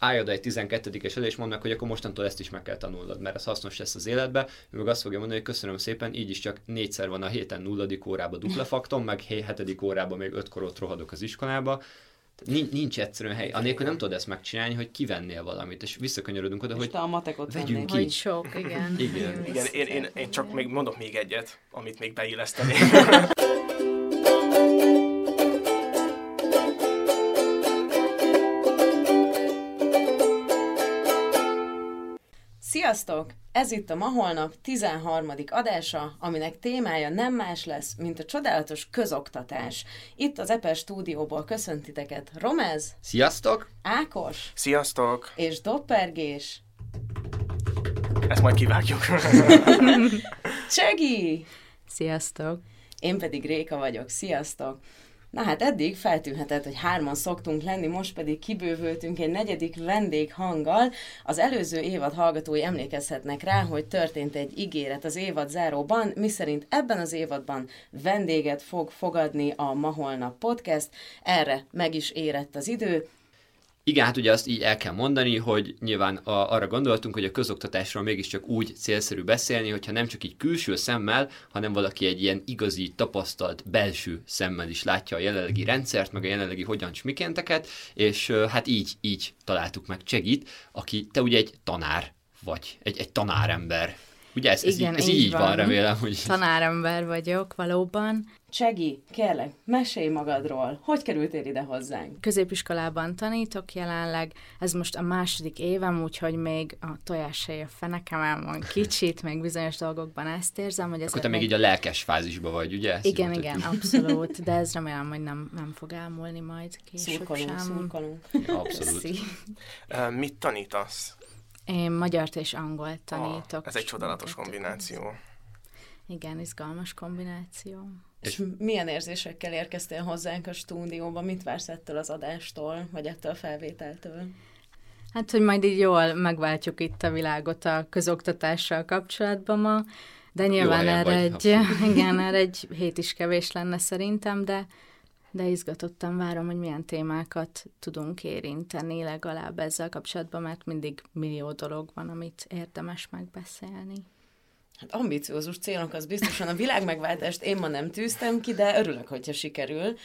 állj oda egy 12-es elé, és mondd meg, hogy akkor mostantól ezt is meg kell tanulnod, mert ez hasznos lesz az életbe. Ő meg azt fogja mondani, hogy köszönöm szépen, így is csak négyszer van a héten nulladik órában dupla faktom, meg hetedik órában még ötkor ott rohadok az iskolába. Nincs, nincs egyszerűen hely. Anélkül nem tudod ezt megcsinálni, hogy kivennél valamit, és visszakanyarodunk oda, És hogy te a matekot vegyünk ki. Hogy sok, igen. Igen. Igen, én, én, én csak még mondok még egyet, amit még beillesztenék. Sziasztok! Ez itt a ma holnap 13. adása, aminek témája nem más lesz, mint a csodálatos közoktatás. Itt az Epes stúdióból köszöntiteket Romez, Sziasztok! Ákos Sziasztok! és Doppergés. Ezt majd kivágjuk. Csegi! Sziasztok! Én pedig Réka vagyok. Sziasztok! Na hát eddig feltűnhetett, hogy hárman szoktunk lenni, most pedig kibővültünk egy negyedik vendéghanggal. Az előző évad hallgatói emlékezhetnek rá, hogy történt egy ígéret az évad záróban, miszerint ebben az évadban vendéget fog fogadni a Ma Holnap Podcast. Erre meg is érett az idő. Igen, hát ugye azt így el kell mondani, hogy nyilván a, arra gondoltunk, hogy a közoktatásról mégiscsak úgy célszerű beszélni, hogyha nem csak így külső szemmel, hanem valaki egy ilyen igazi, tapasztalt belső szemmel is látja a jelenlegi rendszert, meg a jelenlegi hogyan mikénteket, és hát így, így találtuk meg Csegit, aki te ugye egy tanár vagy, egy, egy tanárember. Ugye ez, ez, Igen, így, ez így így van, van. remélem, hogy... Tanárember vagyok valóban. Csegi, kérlek, mesélj magadról. Hogy kerültél ide hozzánk? Középiskolában tanítok jelenleg, ez most a második évem, úgyhogy még a tojásai a fenekemen van kicsit, még bizonyos dolgokban ezt érzem, hogy ez Akkor te még így a lelkes fázisban vagy, ugye? Ezt Igen, mondtad, igen, abszolút, de ez remélem, hogy nem, nem fog elmúlni majd később Szurkolunk, sem. szurkolunk. Abszolút. Ö, Mit tanítasz? Én magyart és angolt tanítok. Ah, ez egy csodálatos kombináció. Igen, izgalmas kombináció. És milyen érzésekkel érkeztél hozzánk a stúdióba? Mit vársz ettől az adástól, vagy ettől a felvételtől? Hát, hogy majd így jól megváltjuk itt a világot a közoktatással kapcsolatban ma, de nyilván erre vagy, egy, igen, erre egy hét is kevés lenne szerintem, de, de izgatottan várom, hogy milyen témákat tudunk érinteni legalább ezzel kapcsolatban, mert mindig millió dolog van, amit érdemes megbeszélni. Hát ambiciózus célok az biztosan a világmegváltást én ma nem tűztem ki, de örülök, hogyha sikerül.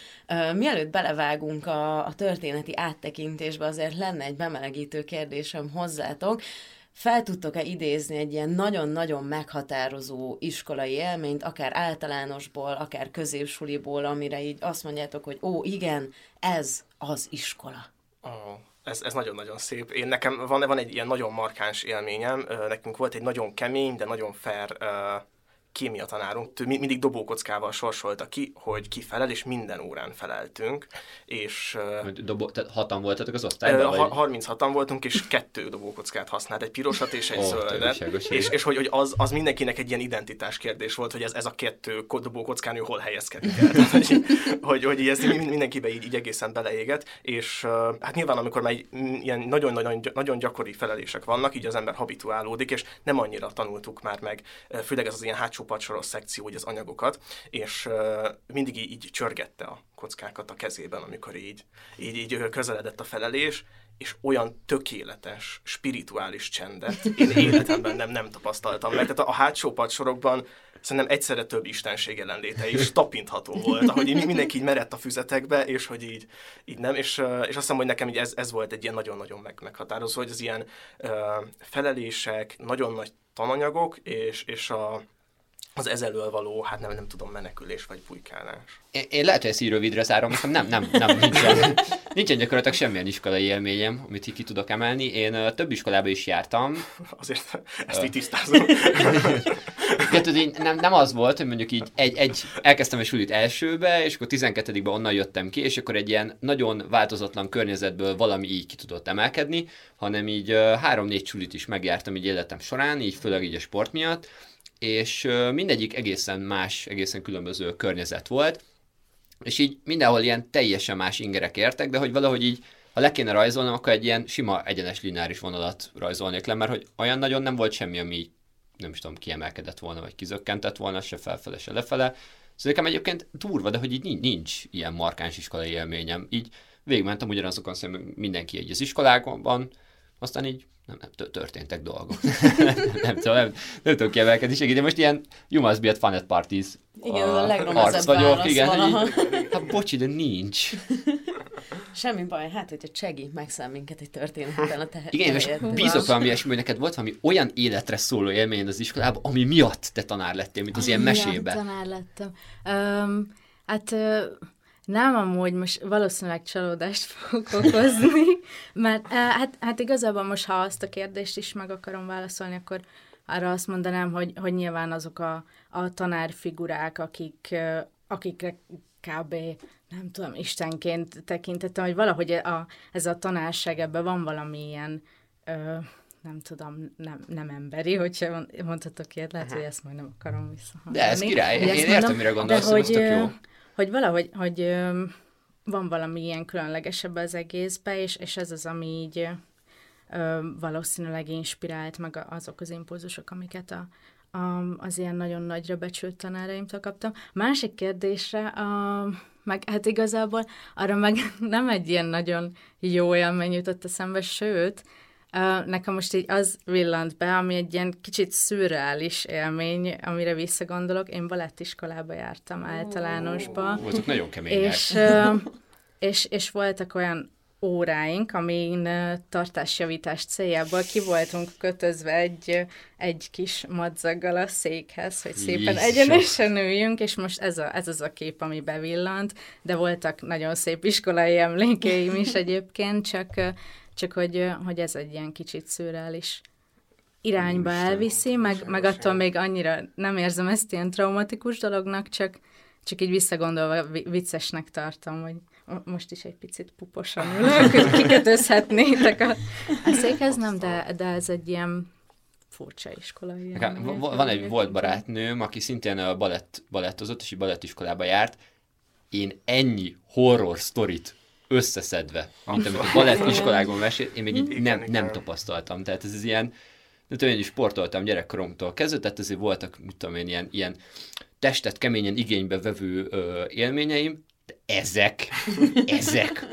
Mielőtt belevágunk a, a történeti áttekintésbe, azért lenne egy bemelegítő kérdésem hozzátok. Fel tudtok-e idézni egy ilyen nagyon-nagyon meghatározó iskolai élményt, akár általánosból, akár középsuliból, amire így azt mondjátok, hogy ó, igen, ez az iskola. Oh, ez, ez nagyon-nagyon szép. Én nekem van, van egy ilyen nagyon markáns élményem. Nekünk volt egy nagyon kemény, de nagyon fair kémia tanárunk. Mindig dobókockával sorsolta ki, hogy ki felel, és minden órán feleltünk. És Dobo, tehát hatan voltatok az osztályban? ha- vagy? 36-an voltunk, és kettő dobókockát használt, egy pirosat és egy Ó, zöldet. És, és hogy, hogy az, az mindenkinek egy ilyen identitás kérdés volt, hogy ez, ez a kettő ko- dobókockán ő hol helyezkedik el. Tehát, hogy, hogy, hogy ez mind- mindenkibe így, így egészen beleéget, és hát nyilván amikor már ilyen nagyon-nagyon nagyon gyakori felelések vannak, így az ember habituálódik, és nem annyira tanultuk már meg, főleg ez az ilyen hátsó padsoros szekció, hogy az anyagokat, és mindig így, csörgette a kockákat a kezében, amikor így, így, így közeledett a felelés, és olyan tökéletes, spirituális csendet én életemben nem, nem tapasztaltam meg. Tehát a, a hátsó padsorokban szerintem egyszerre több istenség jelenléte is tapintható volt, ahogy így mindenki így merett a füzetekbe, és hogy így, így nem, és, és azt hiszem, hogy nekem így ez, ez volt egy ilyen nagyon-nagyon meg, meghatározó, hogy az ilyen ö, felelések, nagyon nagy tananyagok, és, és a, az ezelől való, hát nem, nem tudom, menekülés vagy bujkálás. Én, én lehet, hogy ezt így rövidre zárom, nekem nem, nem, nem, nincsen, nincsen gyakorlatilag semmilyen iskolai élményem, amit így ki tudok emelni. Én ö, több iskolába is jártam. Azért ezt így tisztázom. Tudod, így nem, nem az volt, hogy mondjuk így egy, egy, elkezdtem a sulit elsőbe, és akkor 12 onnan jöttem ki, és akkor egy ilyen nagyon változatlan környezetből valami így ki tudott emelkedni, hanem így három-négy sulit is megjártam így életem során, így főleg így a sport miatt, és mindegyik egészen más, egészen különböző környezet volt, és így mindenhol ilyen teljesen más ingerek értek, de hogy valahogy így, ha le kéne rajzolnom, akkor egy ilyen sima egyenes lineáris vonalat rajzolnék le, mert hogy olyan nagyon nem volt semmi, ami nem is tudom, kiemelkedett volna, vagy kizökkentett volna, se felfele, se lefele. Szóval nekem egyébként durva, de hogy így nincs, nincs ilyen markáns iskolai élményem. Így végigmentem ugyanazokon, szerintem mindenki egy az iskolákban, aztán így nem, nem történtek dolgok. nem, tudom, nem, nem tudok kiemelkedni segíteni. Most ilyen you must be at fun at parties. Igen, a, a legromaszebb vagyok, igen. Így, hát bocsi, de nincs. Semmi baj, hát hogyha Csegi megszáll minket egy történetben a tehet. Igen, és bízok valami ilyesmi, hogy neked volt valami olyan életre szóló élmény az iskolában, ami miatt te tanár lettél, mint az ilyen mesébe. tanár lettem. Um, hát uh, nem amúgy most valószínűleg csalódást fogok okozni, mert uh, hát, hát igazából most, ha azt a kérdést is meg akarom válaszolni, akkor arra azt mondanám, hogy, hogy nyilván azok a, a tanárfigurák, akik, uh, akikre kb nem tudom, istenként tekintettem, hogy valahogy a, ez a tanárság, ebben van valami ilyen, ö, nem tudom, nem, nem emberi, hogyha mondhatok ilyet, lehet, hogy ezt majd nem akarom visszahangolni. De ez király, én értem, mondom, mire gondolsz, hogy, jó. Hogy valahogy, hogy van valami ilyen különlegesebb az egészbe, és, és ez az, ami így ö, valószínűleg inspirált meg azok az impulzusok, amiket a, a, az ilyen nagyon nagyra becsült tanáraimtól kaptam. Másik kérdésre, a, meg hát igazából arra meg nem egy ilyen nagyon jó élmény jutott eszembe, sőt, nekem most így az villant be, ami egy ilyen kicsit szürreális élmény, amire visszagondolok. Én balettiskolába jártam általánosba. Voltak nagyon kemények. És, és, és voltak olyan óráink, amin tartásjavítás céljából ki voltunk kötözve egy, egy kis madzaggal a székhez, hogy szépen Jézus. egyenesen üljünk, és most ez, a, ez az a kép, ami bevillant, de voltak nagyon szép iskolai emlékeim is egyébként, csak, csak hogy, hogy ez egy ilyen kicsit szürreális irányba elviszi, meg, meg attól még annyira nem érzem ezt ilyen traumatikus dolognak, csak, csak így visszagondolva viccesnek tartom, hogy most is egy picit puposan ülök, hogy kikötözhetnétek a, a székhez, nem, de, de ez egy ilyen furcsa iskola. Ilyen, van egy volt barátnőm, aki szintén a balett, balettozott, és egy balettiskolába járt. Én ennyi horror sztorit összeszedve, mint amit a balett iskolákban mesélt, én még így nem, nem tapasztaltam. Tehát ez az ilyen, de tudom, én is sportoltam gyerekkoromtól kezdve, tehát azért voltak, mit tudom én, ilyen, ilyen testet keményen igénybe vevő ö, élményeim, de ezek, ezek,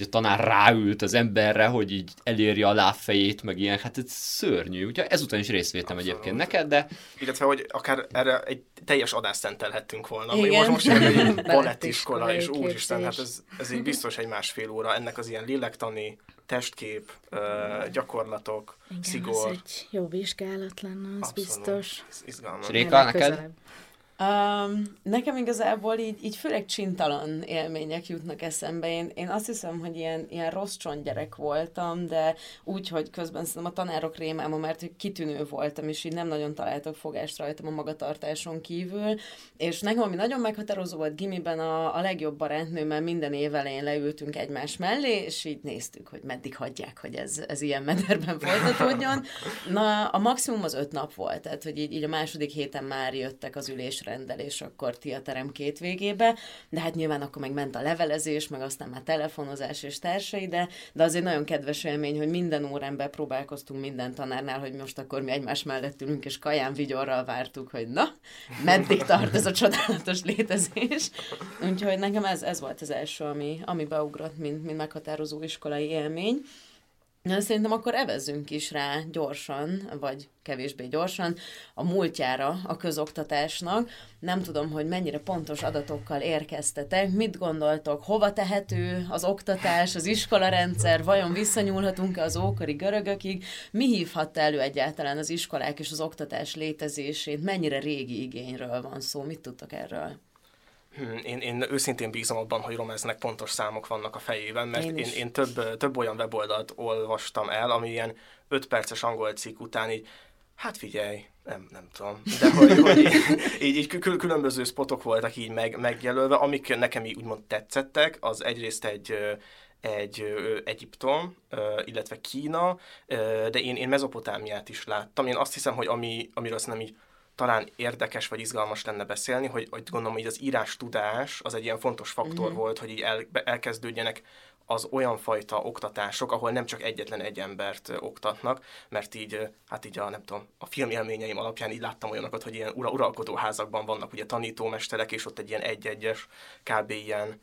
hogy a tanár ráült az emberre, hogy így elérje a lábfejét, meg ilyen, hát ez szörnyű. Úgyhogy ezután is részt vettem egyébként neked, de... Illetve, hogy akár erre egy teljes adást szentelhettünk volna. Igen. Most, most egy balettiskola, és úristen, hát ez, ez így biztos egy másfél óra. Ennek az ilyen lélektani, testkép, gyakorlatok, Igen, szigor. ez egy jó vizsgálat lenne, az Abszolút. biztos. Ez izgalmas. Réka, neked? Közelebb. Um, nekem igazából így, így főleg csintalan élmények jutnak eszembe. Én, én azt hiszem, hogy ilyen, ilyen rossz gyerek voltam, de úgy, hogy közben szerintem a tanárok rémáma, mert kitűnő voltam, és így nem nagyon találtak fogást rajtam a magatartáson kívül. És nekem, ami nagyon meghatározó volt gimiben, a, a legjobb barátnőmmel minden év elején leültünk egymás mellé, és így néztük, hogy meddig hagyják, hogy ez, ez ilyen mederben folytatódjon. Na, a maximum az öt nap volt, tehát hogy így, így a második héten már jöttek az ülésre rendelés akkor ti a terem két végébe, de hát nyilván akkor meg ment a levelezés, meg aztán már telefonozás és társai, de, de azért nagyon kedves élmény, hogy minden órán bepróbálkoztunk minden tanárnál, hogy most akkor mi egymás mellett ülünk, és kaján vigyorral vártuk, hogy na, meddig tart ez a csodálatos létezés. Úgyhogy nekem ez, ez volt az első, ami, ami beugrott, mint, mint meghatározó iskolai élmény. Na, szerintem akkor evezzünk is rá gyorsan, vagy kevésbé gyorsan, a múltjára a közoktatásnak. Nem tudom, hogy mennyire pontos adatokkal érkeztetek, mit gondoltok, hova tehető az oktatás, az iskolarendszer, vajon visszanyúlhatunk-e az ókori görögökig, mi hívhatta elő egyáltalán az iskolák és az oktatás létezését, mennyire régi igényről van szó, mit tudtok erről? Én, én őszintén bízom abban, hogy Romeznek pontos számok vannak a fejében, mert én, én, én több, több olyan weboldalt olvastam el, ami ilyen 5 perces angol cikk után így, hát figyelj, nem, nem tudom, de hogy, hogy így, így különböző spotok voltak így meg, megjelölve, amik nekem így úgymond tetszettek, az egyrészt egy, egy Egyiptom, illetve Kína, de én, én Mezopotámiát is láttam. Én azt hiszem, hogy ami, amiről nem így talán érdekes vagy izgalmas lenne beszélni, hogy, hogy gondolom, hogy az írás tudás az egy ilyen fontos faktor uh-huh. volt, hogy így el, elkezdődjenek az olyan fajta oktatások, ahol nem csak egyetlen egy embert oktatnak, mert így, hát így a, nem tudom, a filmélményeim alapján így láttam olyanokat, hogy ilyen ura, uralkodóházakban vannak ugye tanítómesterek, és ott egy ilyen egy-egyes, kb. ilyen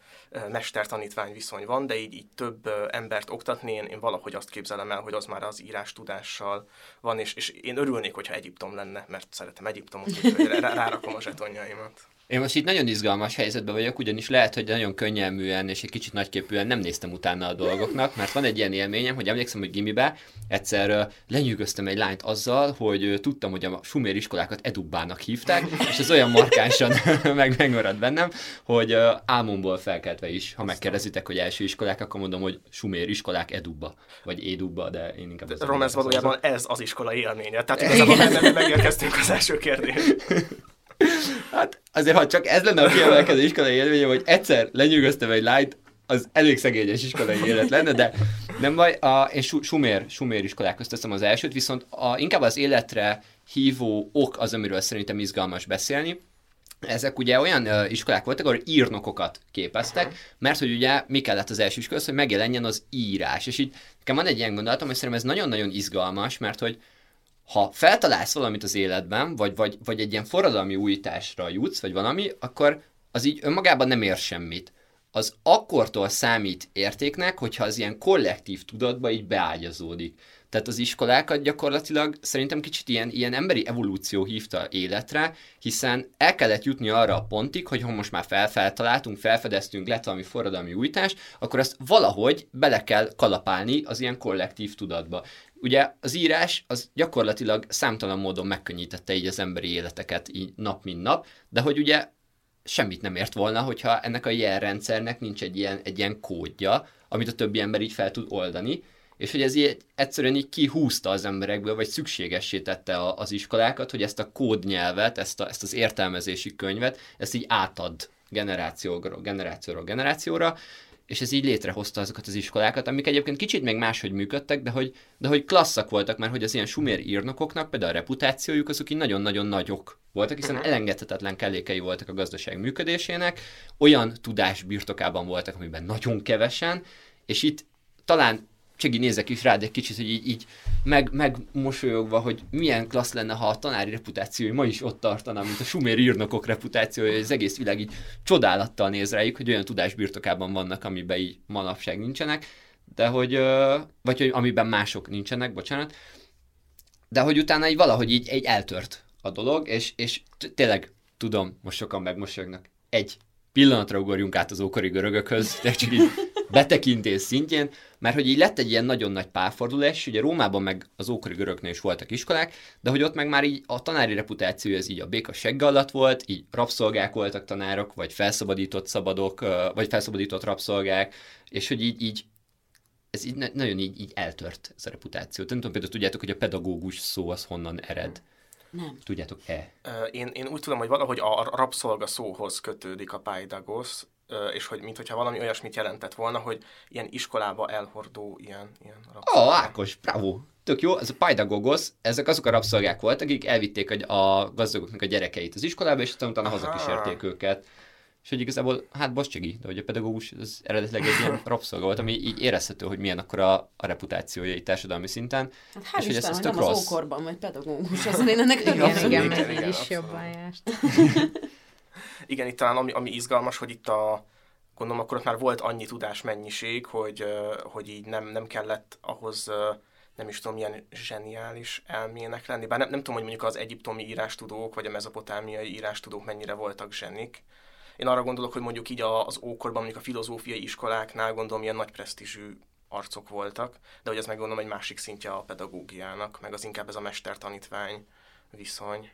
mester-tanítvány viszony van, de így, így több embert oktatni, én, én valahogy azt képzelem el, hogy az már az írás tudással van, és, és én örülnék, hogyha Egyiptom lenne, mert szeretem Egyiptomot, úgyhogy rárakom a zsetonjaimat. Én most itt nagyon izgalmas helyzetben vagyok, ugyanis lehet, hogy nagyon könnyelműen és egy kicsit nagyképűen nem néztem utána a dolgoknak, mert van egy ilyen élményem, hogy emlékszem, hogy gimibe egyszer lenyűgöztem egy lányt azzal, hogy tudtam, hogy a sumér iskolákat Edubbának hívták, és ez olyan markánsan meg megmaradt bennem, hogy álmomból felkeltve is, ha megkérdezitek, hogy első iskolák, akkor mondom, hogy sumér iskolák Edubba, vagy Édubba, de én inkább... Rom, ez valójában ez az iskola élménye. Tehát igazából megérkeztünk az első kérdés. Hát azért, ha csak ez lenne a kiemelkedő iskolai élménye, hogy egyszer lenyűgöztem egy lányt, az elég szegényes iskolai élet lenne, de nem baj, a, én sumér, sumér iskolák közteszem az elsőt, viszont a, inkább az életre hívó ok az, amiről szerintem izgalmas beszélni. Ezek ugye olyan uh, iskolák voltak, ahol írnokokat képeztek, mert hogy ugye mi kellett az első iskolához, hogy megjelenjen az írás. És így nekem van egy ilyen gondolatom, hogy szerintem ez nagyon-nagyon izgalmas, mert hogy ha feltalálsz valamit az életben, vagy, vagy, vagy egy ilyen forradalmi újításra jutsz, vagy valami, akkor az így önmagában nem ér semmit. Az akkortól számít értéknek, hogyha az ilyen kollektív tudatba így beágyazódik. Tehát az iskolákat gyakorlatilag szerintem kicsit ilyen, ilyen emberi evolúció hívta életre, hiszen el kellett jutni arra a pontig, hogy ha most már felfeltaláltunk, felfedeztünk, lett valami forradalmi újítás, akkor azt valahogy bele kell kalapálni az ilyen kollektív tudatba. Ugye az írás az gyakorlatilag számtalan módon megkönnyítette így az emberi életeket így nap mint nap, de hogy ugye semmit nem ért volna, hogyha ennek a jelrendszernek nincs egy ilyen, egy ilyen kódja, amit a többi ember így fel tud oldani, és hogy ez így egyszerűen így kihúzta az emberekből, vagy szükségessé tette a, az iskolákat, hogy ezt a kódnyelvet, ezt, a, ezt az értelmezési könyvet, ezt így átad generációról, generációról generációra, és ez így létrehozta azokat az iskolákat, amik egyébként kicsit még máshogy működtek, de hogy, de hogy klasszak voltak, mert hogy az ilyen sumér írnokoknak például a reputációjuk azok így nagyon-nagyon nagyok voltak, hiszen elengedhetetlen kellékei voltak a gazdaság működésének, olyan tudás birtokában voltak, amiben nagyon kevesen, és itt talán Csegi nézek is rád egy kicsit, hogy így, így meg, megmosolyogva, hogy milyen klassz lenne, ha a tanári reputációi ma is ott tartana, mint a sumér írnokok reputációja, hogy az egész világ így csodálattal néz rájuk, hogy olyan tudás birtokában vannak, amiben így manapság nincsenek, de hogy, vagy hogy amiben mások nincsenek, bocsánat, de hogy utána így valahogy így, így eltört a dolog, és, és tényleg tudom, most sokan megmosolyognak, egy pillanatra ugorjunk át az ókori görögökhöz, de csak így betekintés szintjén, mert hogy így lett egy ilyen nagyon nagy párfordulás, ugye Rómában meg az ókori görögnél is voltak iskolák, de hogy ott meg már így a tanári reputáció ez így a béka segge alatt volt, így rabszolgák voltak tanárok, vagy felszabadított szabadok, vagy felszabadított rabszolgák, és hogy így, így ez így nagyon így, így eltört ez a reputáció. Nem tudom, például tudjátok, hogy a pedagógus szó az honnan ered. Nem. Tudjátok-e? Én, én úgy tudom, hogy valahogy a rabszolga szóhoz kötődik a paidagos, és hogy mintha valami olyasmit jelentett volna, hogy ilyen iskolába elhordó ilyen, ilyen rabszolga. Ó, Ákos, bravo! Tök jó, ez a paidagogos, ezek azok a rabszolgák voltak, akik elvitték a gazdagoknak a gyerekeit az iskolába, és aztán utána hazakísérték őket és hogy igazából, hát bocsegi, de hogy a pedagógus az eredetileg egy ilyen rabszolga volt, ami így érezhető, hogy milyen akkor a, a reputációja egy társadalmi szinten. Hát hál' és hogy ez, ez nem rossz. az ókorban vagy pedagógus, azért én ennek igen, igen, igen, igen, igen, is jobban járt. igen, itt talán ami, ami izgalmas, hogy itt a, gondolom akkor ott már volt annyi tudás mennyiség, hogy, hogy így nem, nem kellett ahhoz nem is tudom, milyen zseniális elmének lenni. Bár nem, nem tudom, hogy mondjuk az egyiptomi írástudók, vagy a mezopotámiai írástudók mennyire voltak zsenik, én arra gondolok, hogy mondjuk így az ókorban, mondjuk a filozófiai iskoláknál gondolom ilyen nagy presztízsű arcok voltak, de hogy ez meg gondolom egy másik szintje a pedagógiának, meg az inkább ez a mester-tanítvány viszony.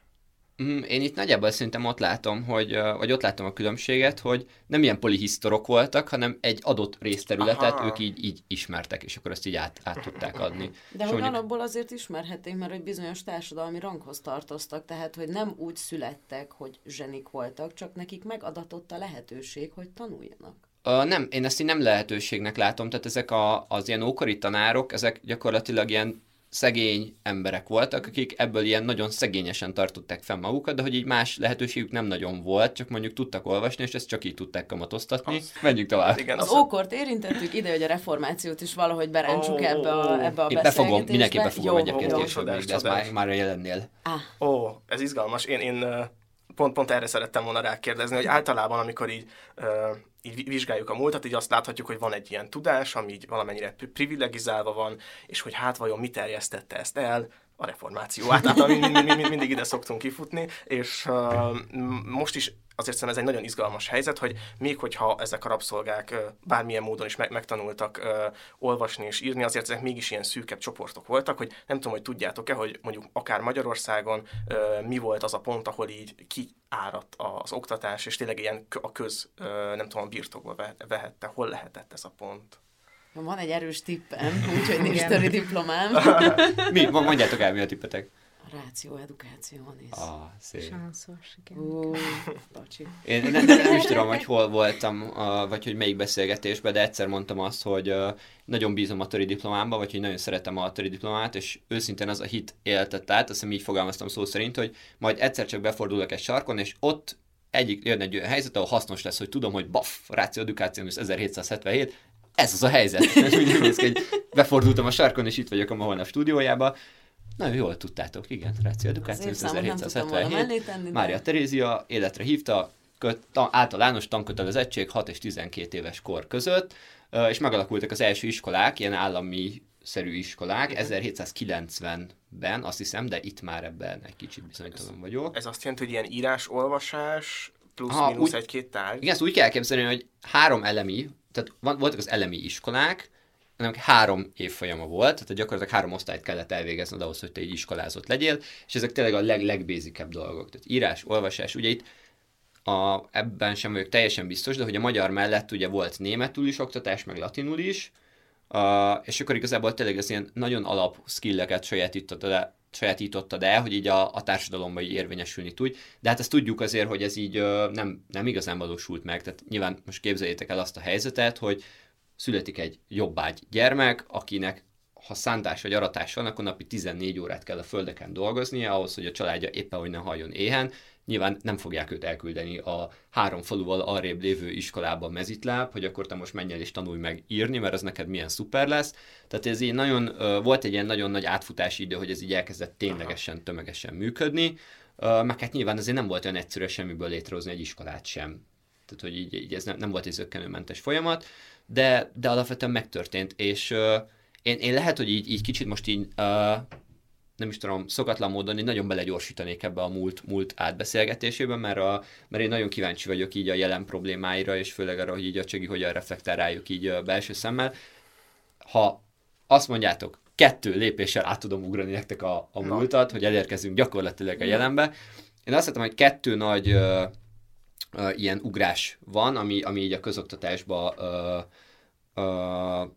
Mm, én itt nagyjából szerintem ott látom, hogy, vagy ott látom a különbséget, hogy nem ilyen polihisztorok voltak, hanem egy adott részterületet Aha. ők így, így ismertek, és akkor ezt így át, át tudták adni. De hogy mondjuk... alapból azért ismerhették, mert hogy bizonyos társadalmi ranghoz tartoztak, tehát hogy nem úgy születtek, hogy zsenik voltak, csak nekik megadatott a lehetőség, hogy tanuljanak. Uh, nem, én ezt így nem lehetőségnek látom, tehát ezek a, az ilyen ókori tanárok, ezek gyakorlatilag ilyen szegény emberek voltak, akik ebből ilyen nagyon szegényesen tartották fel magukat, de hogy így más lehetőségük nem nagyon volt, csak mondjuk tudtak olvasni, és ezt csak így tudták kamatoztatni. Az, Menjünk tovább. Igen, az, az ókort érintettük ide, hogy a reformációt is valahogy beráncsuk oh, ebbe a, ebbe a Én befogom, mindenki befogom egyébként jó, később, de ez már, már jelennél. Ah. Ó, oh, ez izgalmas. Én, én pont, pont erre szerettem volna rákérdezni, hogy általában, amikor így, uh, így vizsgáljuk a múltat, így azt láthatjuk, hogy van egy ilyen tudás, ami így valamennyire privilegizálva van, és hogy hát vajon mi terjesztette ezt el, a reformáció általában mind, mind, mind, mindig ide szoktunk kifutni, és uh, most is azért szerintem ez egy nagyon izgalmas helyzet, hogy még hogyha ezek a rabszolgák bármilyen módon is meg, megtanultak olvasni és írni, azért ezek mégis ilyen szűkebb csoportok voltak, hogy nem tudom, hogy tudjátok-e, hogy mondjuk akár Magyarországon mi volt az a pont, ahol így kiáradt az oktatás, és tényleg ilyen a köz, nem tudom, a birtokba vehette. Hol lehetett ez a pont? Van egy erős tippem, úgyhogy nincs töri diplomám. mi? Mondjátok el, mi a tippetek? Ráció, edukáció, néz. Ah, szép. Sanszos, igen. Ó, Én nem, nem, is tudom, hogy hol voltam, vagy hogy melyik beszélgetésben, de egyszer mondtam azt, hogy nagyon bízom a töri diplomámba, vagy hogy nagyon szeretem a töri diplomát, és őszintén az a hit éltett át, azt hiszem így fogalmaztam szó szerint, hogy majd egyszer csak befordulok egy sarkon, és ott egyik jön egy olyan helyzet, ahol hasznos lesz, hogy tudom, hogy baff, ráció edukáció 1777, ez az a helyzet. Úgy néz ki, hogy befordultam a sarkon, és itt vagyok a ma holnap stúdiójába. Nagyon jól tudtátok, igen, Ráció Edukáció 1777. Mária Terézia életre hívta, köt, ta, általános tankötelezettség 6 és 12 éves kor között, és megalakultak az első iskolák, ilyen állami szerű iskolák, 1790-ben, azt hiszem, de itt már ebben egy kicsit bizonytalan vagyok. Ez azt jelenti, hogy ilyen írás-olvasás plusz-minusz egy-két tárgy? Igen, ezt úgy kell elképzelni, hogy három elemi, tehát voltak az elemi iskolák, hanem három évfolyama volt, tehát gyakorlatilag három osztályt kellett elvégezned ahhoz, hogy te egy iskolázott legyél, és ezek tényleg a leg, legbézikebb dolgok. Tehát írás, olvasás, ugye itt a, ebben sem vagyok teljesen biztos, de hogy a magyar mellett ugye volt németül is oktatás, meg latinul is, uh, és akkor igazából tényleg az ilyen nagyon alap skilleket sajátítottad el, sajátítottad el, hogy így a, a társadalomban így érvényesülni tudj. De hát ezt tudjuk azért, hogy ez így uh, nem, nem igazán valósult meg. Tehát nyilván most képzeljétek el azt a helyzetet, hogy születik egy jobbágy gyermek, akinek ha szántás vagy aratás van, akkor napi 14 órát kell a földeken dolgoznia, ahhoz, hogy a családja éppen hogy ne halljon éhen. Nyilván nem fogják őt elküldeni a három faluval arrébb lévő iskolába mezitláb, hogy akkor te most menj el és tanulj meg írni, mert az neked milyen szuper lesz. Tehát ez így nagyon, volt egy ilyen nagyon nagy átfutási idő, hogy ez így elkezdett ténylegesen, tömegesen működni, meg hát nyilván azért nem volt olyan egyszerű semmiből létrehozni egy iskolát sem. Tehát, hogy így, így ez nem, nem volt egy zöggenőmentes folyamat de, de alapvetően megtörtént, és uh, én, én lehet, hogy így, így kicsit most így uh, nem is tudom, szokatlan módon én nagyon belegyorsítanék ebbe a múlt, múlt átbeszélgetésében, mert, a, mert én nagyon kíváncsi vagyok így a jelen problémáira, és főleg arra, hogy így a Csegi hogyan reflektál rájuk így a belső szemmel. Ha azt mondjátok, kettő lépéssel át tudom ugrani nektek a, a múltat, hogy elérkezünk gyakorlatilag a jelenbe. Én azt hiszem, hogy kettő nagy uh, ilyen ugrás van, ami, ami így a közoktatásban uh, uh,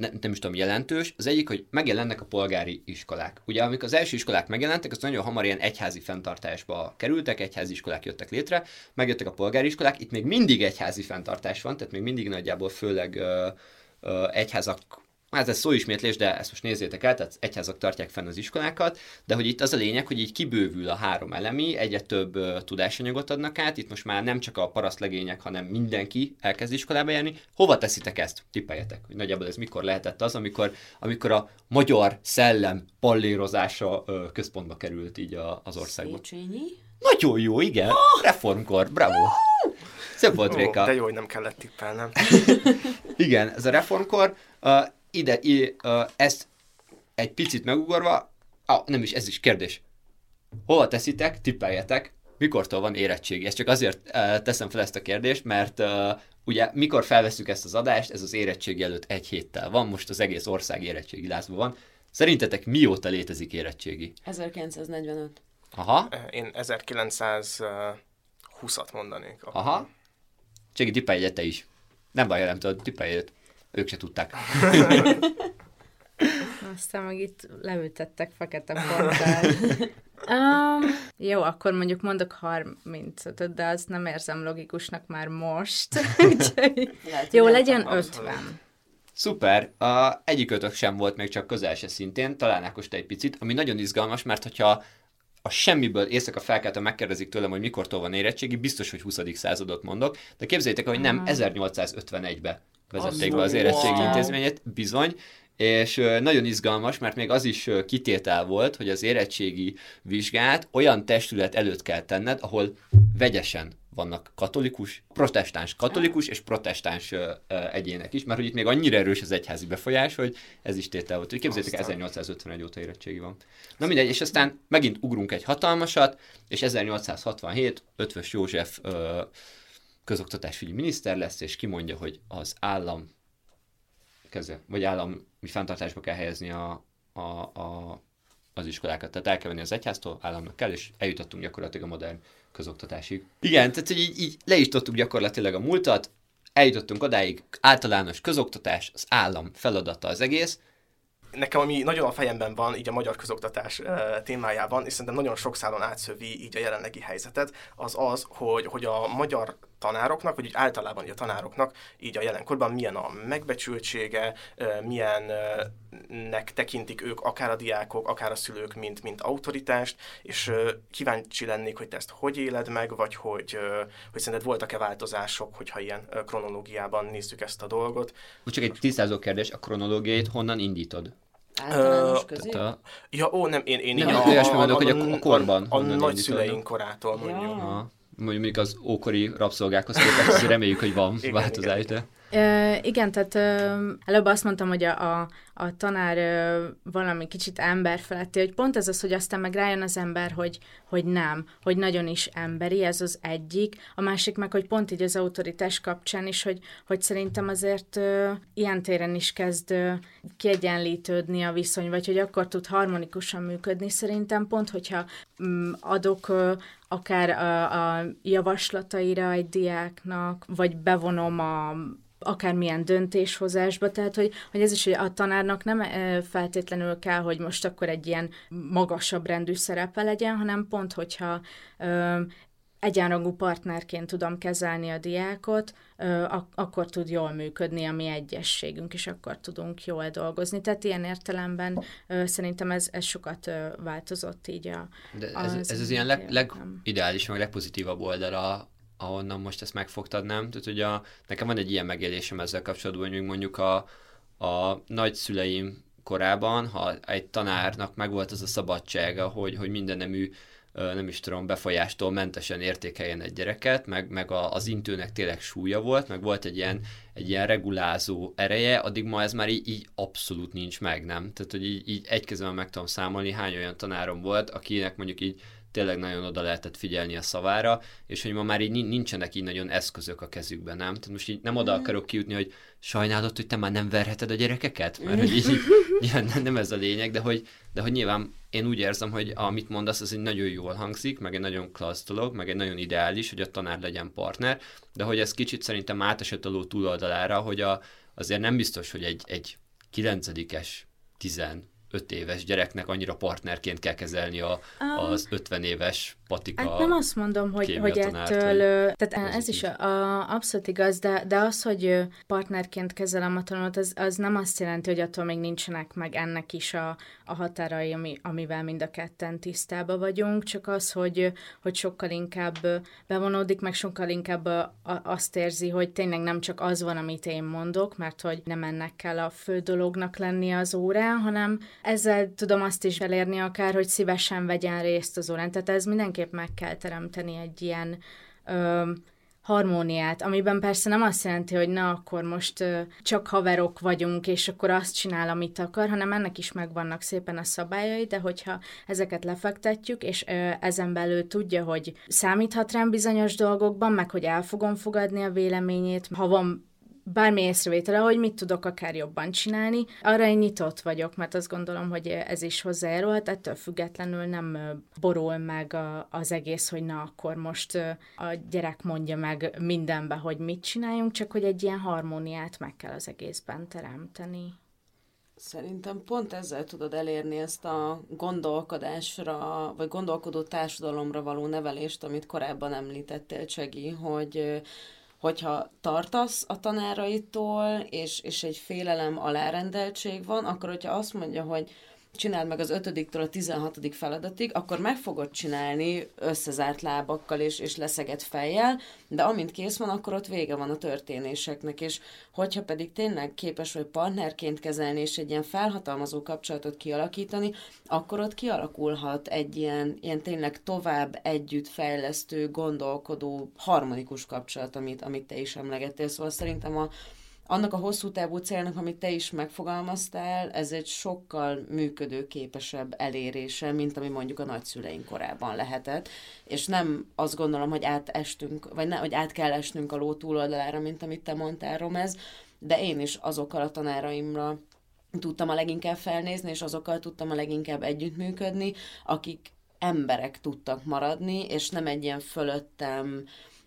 nem, nem is tudom, jelentős. Az egyik, hogy megjelennek a polgári iskolák. Ugye, amikor az első iskolák megjelentek, az nagyon hamar ilyen egyházi fenntartásba kerültek, egyházi iskolák jöttek létre, megjöttek a polgári iskolák, itt még mindig egyházi fenntartás van, tehát még mindig nagyjából főleg ö, ö, egyházak hát ez szóismétlés, de ezt most nézzétek el, tehát egyházak tartják fenn az iskolákat, de hogy itt az a lényeg, hogy így kibővül a három elemi, egyre több uh, tudásanyagot adnak át, itt most már nem csak a parasztlegények, hanem mindenki elkezd iskolába járni. Hova teszitek ezt? Tippeljetek, hogy nagyjából ez mikor lehetett az, amikor, amikor a magyar szellem pallérozása uh, központba került így a, az országban. Széchenyi? Nagyon jó, igen. Oh! Reformkor, bravo. Szép volt, Réka. De jó, hogy nem kellett tippelnem. igen, ez a reformkor. Uh, ide, ide ezt egy picit megugorva, ah, nem is, ez is kérdés. Hova teszitek, tippeljetek, mikortól van érettségi? Ezt csak azért teszem fel ezt a kérdést, mert ugye mikor felveszünk ezt az adást, ez az érettségi előtt egy héttel van, most az egész ország érettségi lázban van. Szerintetek mióta létezik érettségi? 1945. Aha. Én 1920-at mondanék. Aha. Csegi, tippelj te is. Nem baj, nem tudod, tippelj ők se tudták. Aztán meg itt leültettek fekete portál. um, jó, akkor mondjuk mondok 35 de azt nem érzem logikusnak már most. Úgyhogy, jó, legyen 50. Szuper, a, egyikőtök sem volt még csak közel se szintén, talán Ákos te egy picit, ami nagyon izgalmas, mert hogyha a semmiből éjszaka felkeltem megkérdezik tőlem, hogy mikortól van érettségi, biztos, hogy 20. századot mondok, de képzeljétek, hogy nem 1851-be vezették be az érettségi intézményet, bizony, és nagyon izgalmas, mert még az is kitétel volt, hogy az érettségi vizsgát olyan testület előtt kell tenned, ahol vegyesen vannak katolikus, protestáns katolikus és protestáns egyének is, mert hogy itt még annyira erős az egyházi befolyás, hogy ez is tétel volt. Hogy képzeljétek, Aztán. 1851 óta érettségi van. Na mindegy, és aztán megint ugrunk egy hatalmasat, és 1867 Ötvös József ö, közoktatásügyi miniszter lesz, és kimondja, hogy az állam keze, vagy állami fenntartásba kell helyezni a, a, a, az iskolákat. Tehát el kell venni az egyháztól, államnak kell, és eljutottunk gyakorlatilag a modern közoktatásig. Igen, tehát így, így leistottuk gyakorlatilag a múltat, eljutottunk odáig, általános közoktatás, az állam feladata az egész, Nekem, ami nagyon a fejemben van, így a magyar közoktatás uh, témájában, és szerintem nagyon sok szálon átszövi így a jelenlegi helyzetet, az az, hogy, hogy a magyar tanároknak, vagy úgy általában a tanároknak így a jelenkorban milyen a megbecsültsége, uh, milyen uh, nek tekintik ők akár a diákok, akár a szülők, mint, mint autoritást, és kíváncsi lennék, hogy te ezt hogy éled meg, vagy hogy, hogy szerinted voltak-e változások, hogyha ilyen kronológiában nézzük ezt a dolgot. Úgy csak egy tisztázó kérdés, a kronológiait honnan indítod? Általános közé? Tehát a, Ja, ó, nem, én, én Nem, így olyasmi mondok, hogy a- a korban A, a nagyszüleink korától mondjuk. Ja. Mondjuk az ókori rabszolgákhoz képest, reméljük, hogy van Igen, változás, igen, de... Igen, tehát ö, előbb azt mondtam, hogy a, a, a tanár ö, valami kicsit emberfeletti, hogy pont ez az, hogy aztán meg rájön az ember, hogy, hogy nem, hogy nagyon is emberi, ez az egyik. A másik meg, hogy pont így az autoritás kapcsán is, hogy, hogy szerintem azért ö, ilyen téren is kezd ö, kiegyenlítődni a viszony, vagy hogy akkor tud harmonikusan működni. Szerintem pont, hogyha mm, adok ö, akár a, a javaslataira egy diáknak, vagy bevonom a akármilyen döntéshozásba, tehát hogy, hogy ez is, hogy a tanárnak nem feltétlenül kell, hogy most akkor egy ilyen magasabb rendű szerepe legyen, hanem pont, hogyha ö, egyenrangú partnerként tudom kezelni a diákot, ö, ak- akkor tud jól működni a mi egyességünk, és akkor tudunk jól dolgozni. Tehát ilyen értelemben ö, szerintem ez, ez sokat ö, változott így a, De ez, Az ez az ilyen leg, legideális, meg legpozitívabb oldala, ahonnan most ezt megfogtad, nem? Tehát, hogy a, nekem van egy ilyen megélésem ezzel kapcsolatban, hogy mondjuk a, a nagyszüleim korában, ha egy tanárnak megvolt az a szabadsága, hogy, hogy minden nemű nem is tudom, befolyástól mentesen értékeljen egy gyereket, meg, meg a, az intőnek tényleg súlya volt, meg volt egy ilyen, egy ilyen regulázó ereje, addig ma ez már így, így abszolút nincs meg, nem? Tehát, hogy így, így egy kezemben meg tudom számolni, hány olyan tanárom volt, akinek mondjuk így tényleg nagyon oda lehetett figyelni a szavára, és hogy ma már így nin- nincsenek így nagyon eszközök a kezükben, nem? Tehát most így nem oda akarok kijutni, hogy sajnálod, hogy te már nem verheted a gyerekeket? Mert hogy így, ja, nem, ez a lényeg, de hogy, de hogy nyilván én úgy érzem, hogy amit mondasz, az egy nagyon jól hangzik, meg egy nagyon klassz dolog, meg egy nagyon ideális, hogy a tanár legyen partner, de hogy ez kicsit szerintem átesett a ló túloldalára, hogy a, azért nem biztos, hogy egy, egy kilencedikes, 15 éves gyereknek annyira partnerként kell kezelni a, az 50 éves patika. Hát nem azt mondom, hogy, hogy ettől, vagy tehát ez is a, a, abszolút igaz, de, de az, hogy partnerként kezelem a tanulót, az, az nem azt jelenti, hogy attól még nincsenek meg ennek is a, a határai, ami, amivel mind a ketten tisztában vagyunk, csak az, hogy, hogy sokkal inkább bevonódik, meg sokkal inkább ö, a, azt érzi, hogy tényleg nem csak az van, amit én mondok, mert hogy nem ennek kell a fő dolognak lennie az órán, hanem ezzel tudom azt is elérni akár, hogy szívesen vegyen részt az órán. Tehát ez mindenképp meg kell teremteni egy ilyen ö, harmóniát, amiben persze nem azt jelenti, hogy na, akkor most ö, csak haverok vagyunk, és akkor azt csinál, amit akar, hanem ennek is megvannak szépen a szabályai, de hogyha ezeket lefektetjük, és ö, ezen belül tudja, hogy számíthat rám bizonyos dolgokban, meg hogy el fogom fogadni a véleményét, ha van bármi észrevétele, hogy mit tudok akár jobban csinálni. Arra én nyitott vagyok, mert azt gondolom, hogy ez is hozzájárulhat, ettől függetlenül nem borul meg a, az egész, hogy na akkor most a gyerek mondja meg mindenbe, hogy mit csináljunk, csak hogy egy ilyen harmóniát meg kell az egészben teremteni. Szerintem pont ezzel tudod elérni ezt a gondolkodásra, vagy gondolkodó társadalomra való nevelést, amit korábban említettél, Csegi, hogy, hogyha tartasz a tanáraitól, és, és egy félelem alárendeltség van, akkor hogyha azt mondja, hogy csináld meg az ötödiktől a 16. feladatig, akkor meg fogod csinálni összezárt lábakkal és, és leszegett fejjel, de amint kész van, akkor ott vége van a történéseknek, és hogyha pedig tényleg képes vagy partnerként kezelni, és egy ilyen felhatalmazó kapcsolatot kialakítani, akkor ott kialakulhat egy ilyen, ilyen tényleg tovább együtt fejlesztő, gondolkodó, harmonikus kapcsolat, amit, amit te is emlegettél. Szóval szerintem a, annak a hosszú távú célnak, amit te is megfogalmaztál, ez egy sokkal működőképesebb elérése, mint ami mondjuk a nagyszüleink korában lehetett. És nem azt gondolom, hogy átestünk, vagy ne, hogy át kell esnünk a ló túloldalára, mint amit te mondtál, Romez, de én is azokkal a tanáraimra tudtam a leginkább felnézni, és azokkal tudtam a leginkább együttműködni, akik emberek tudtak maradni, és nem egy ilyen fölöttem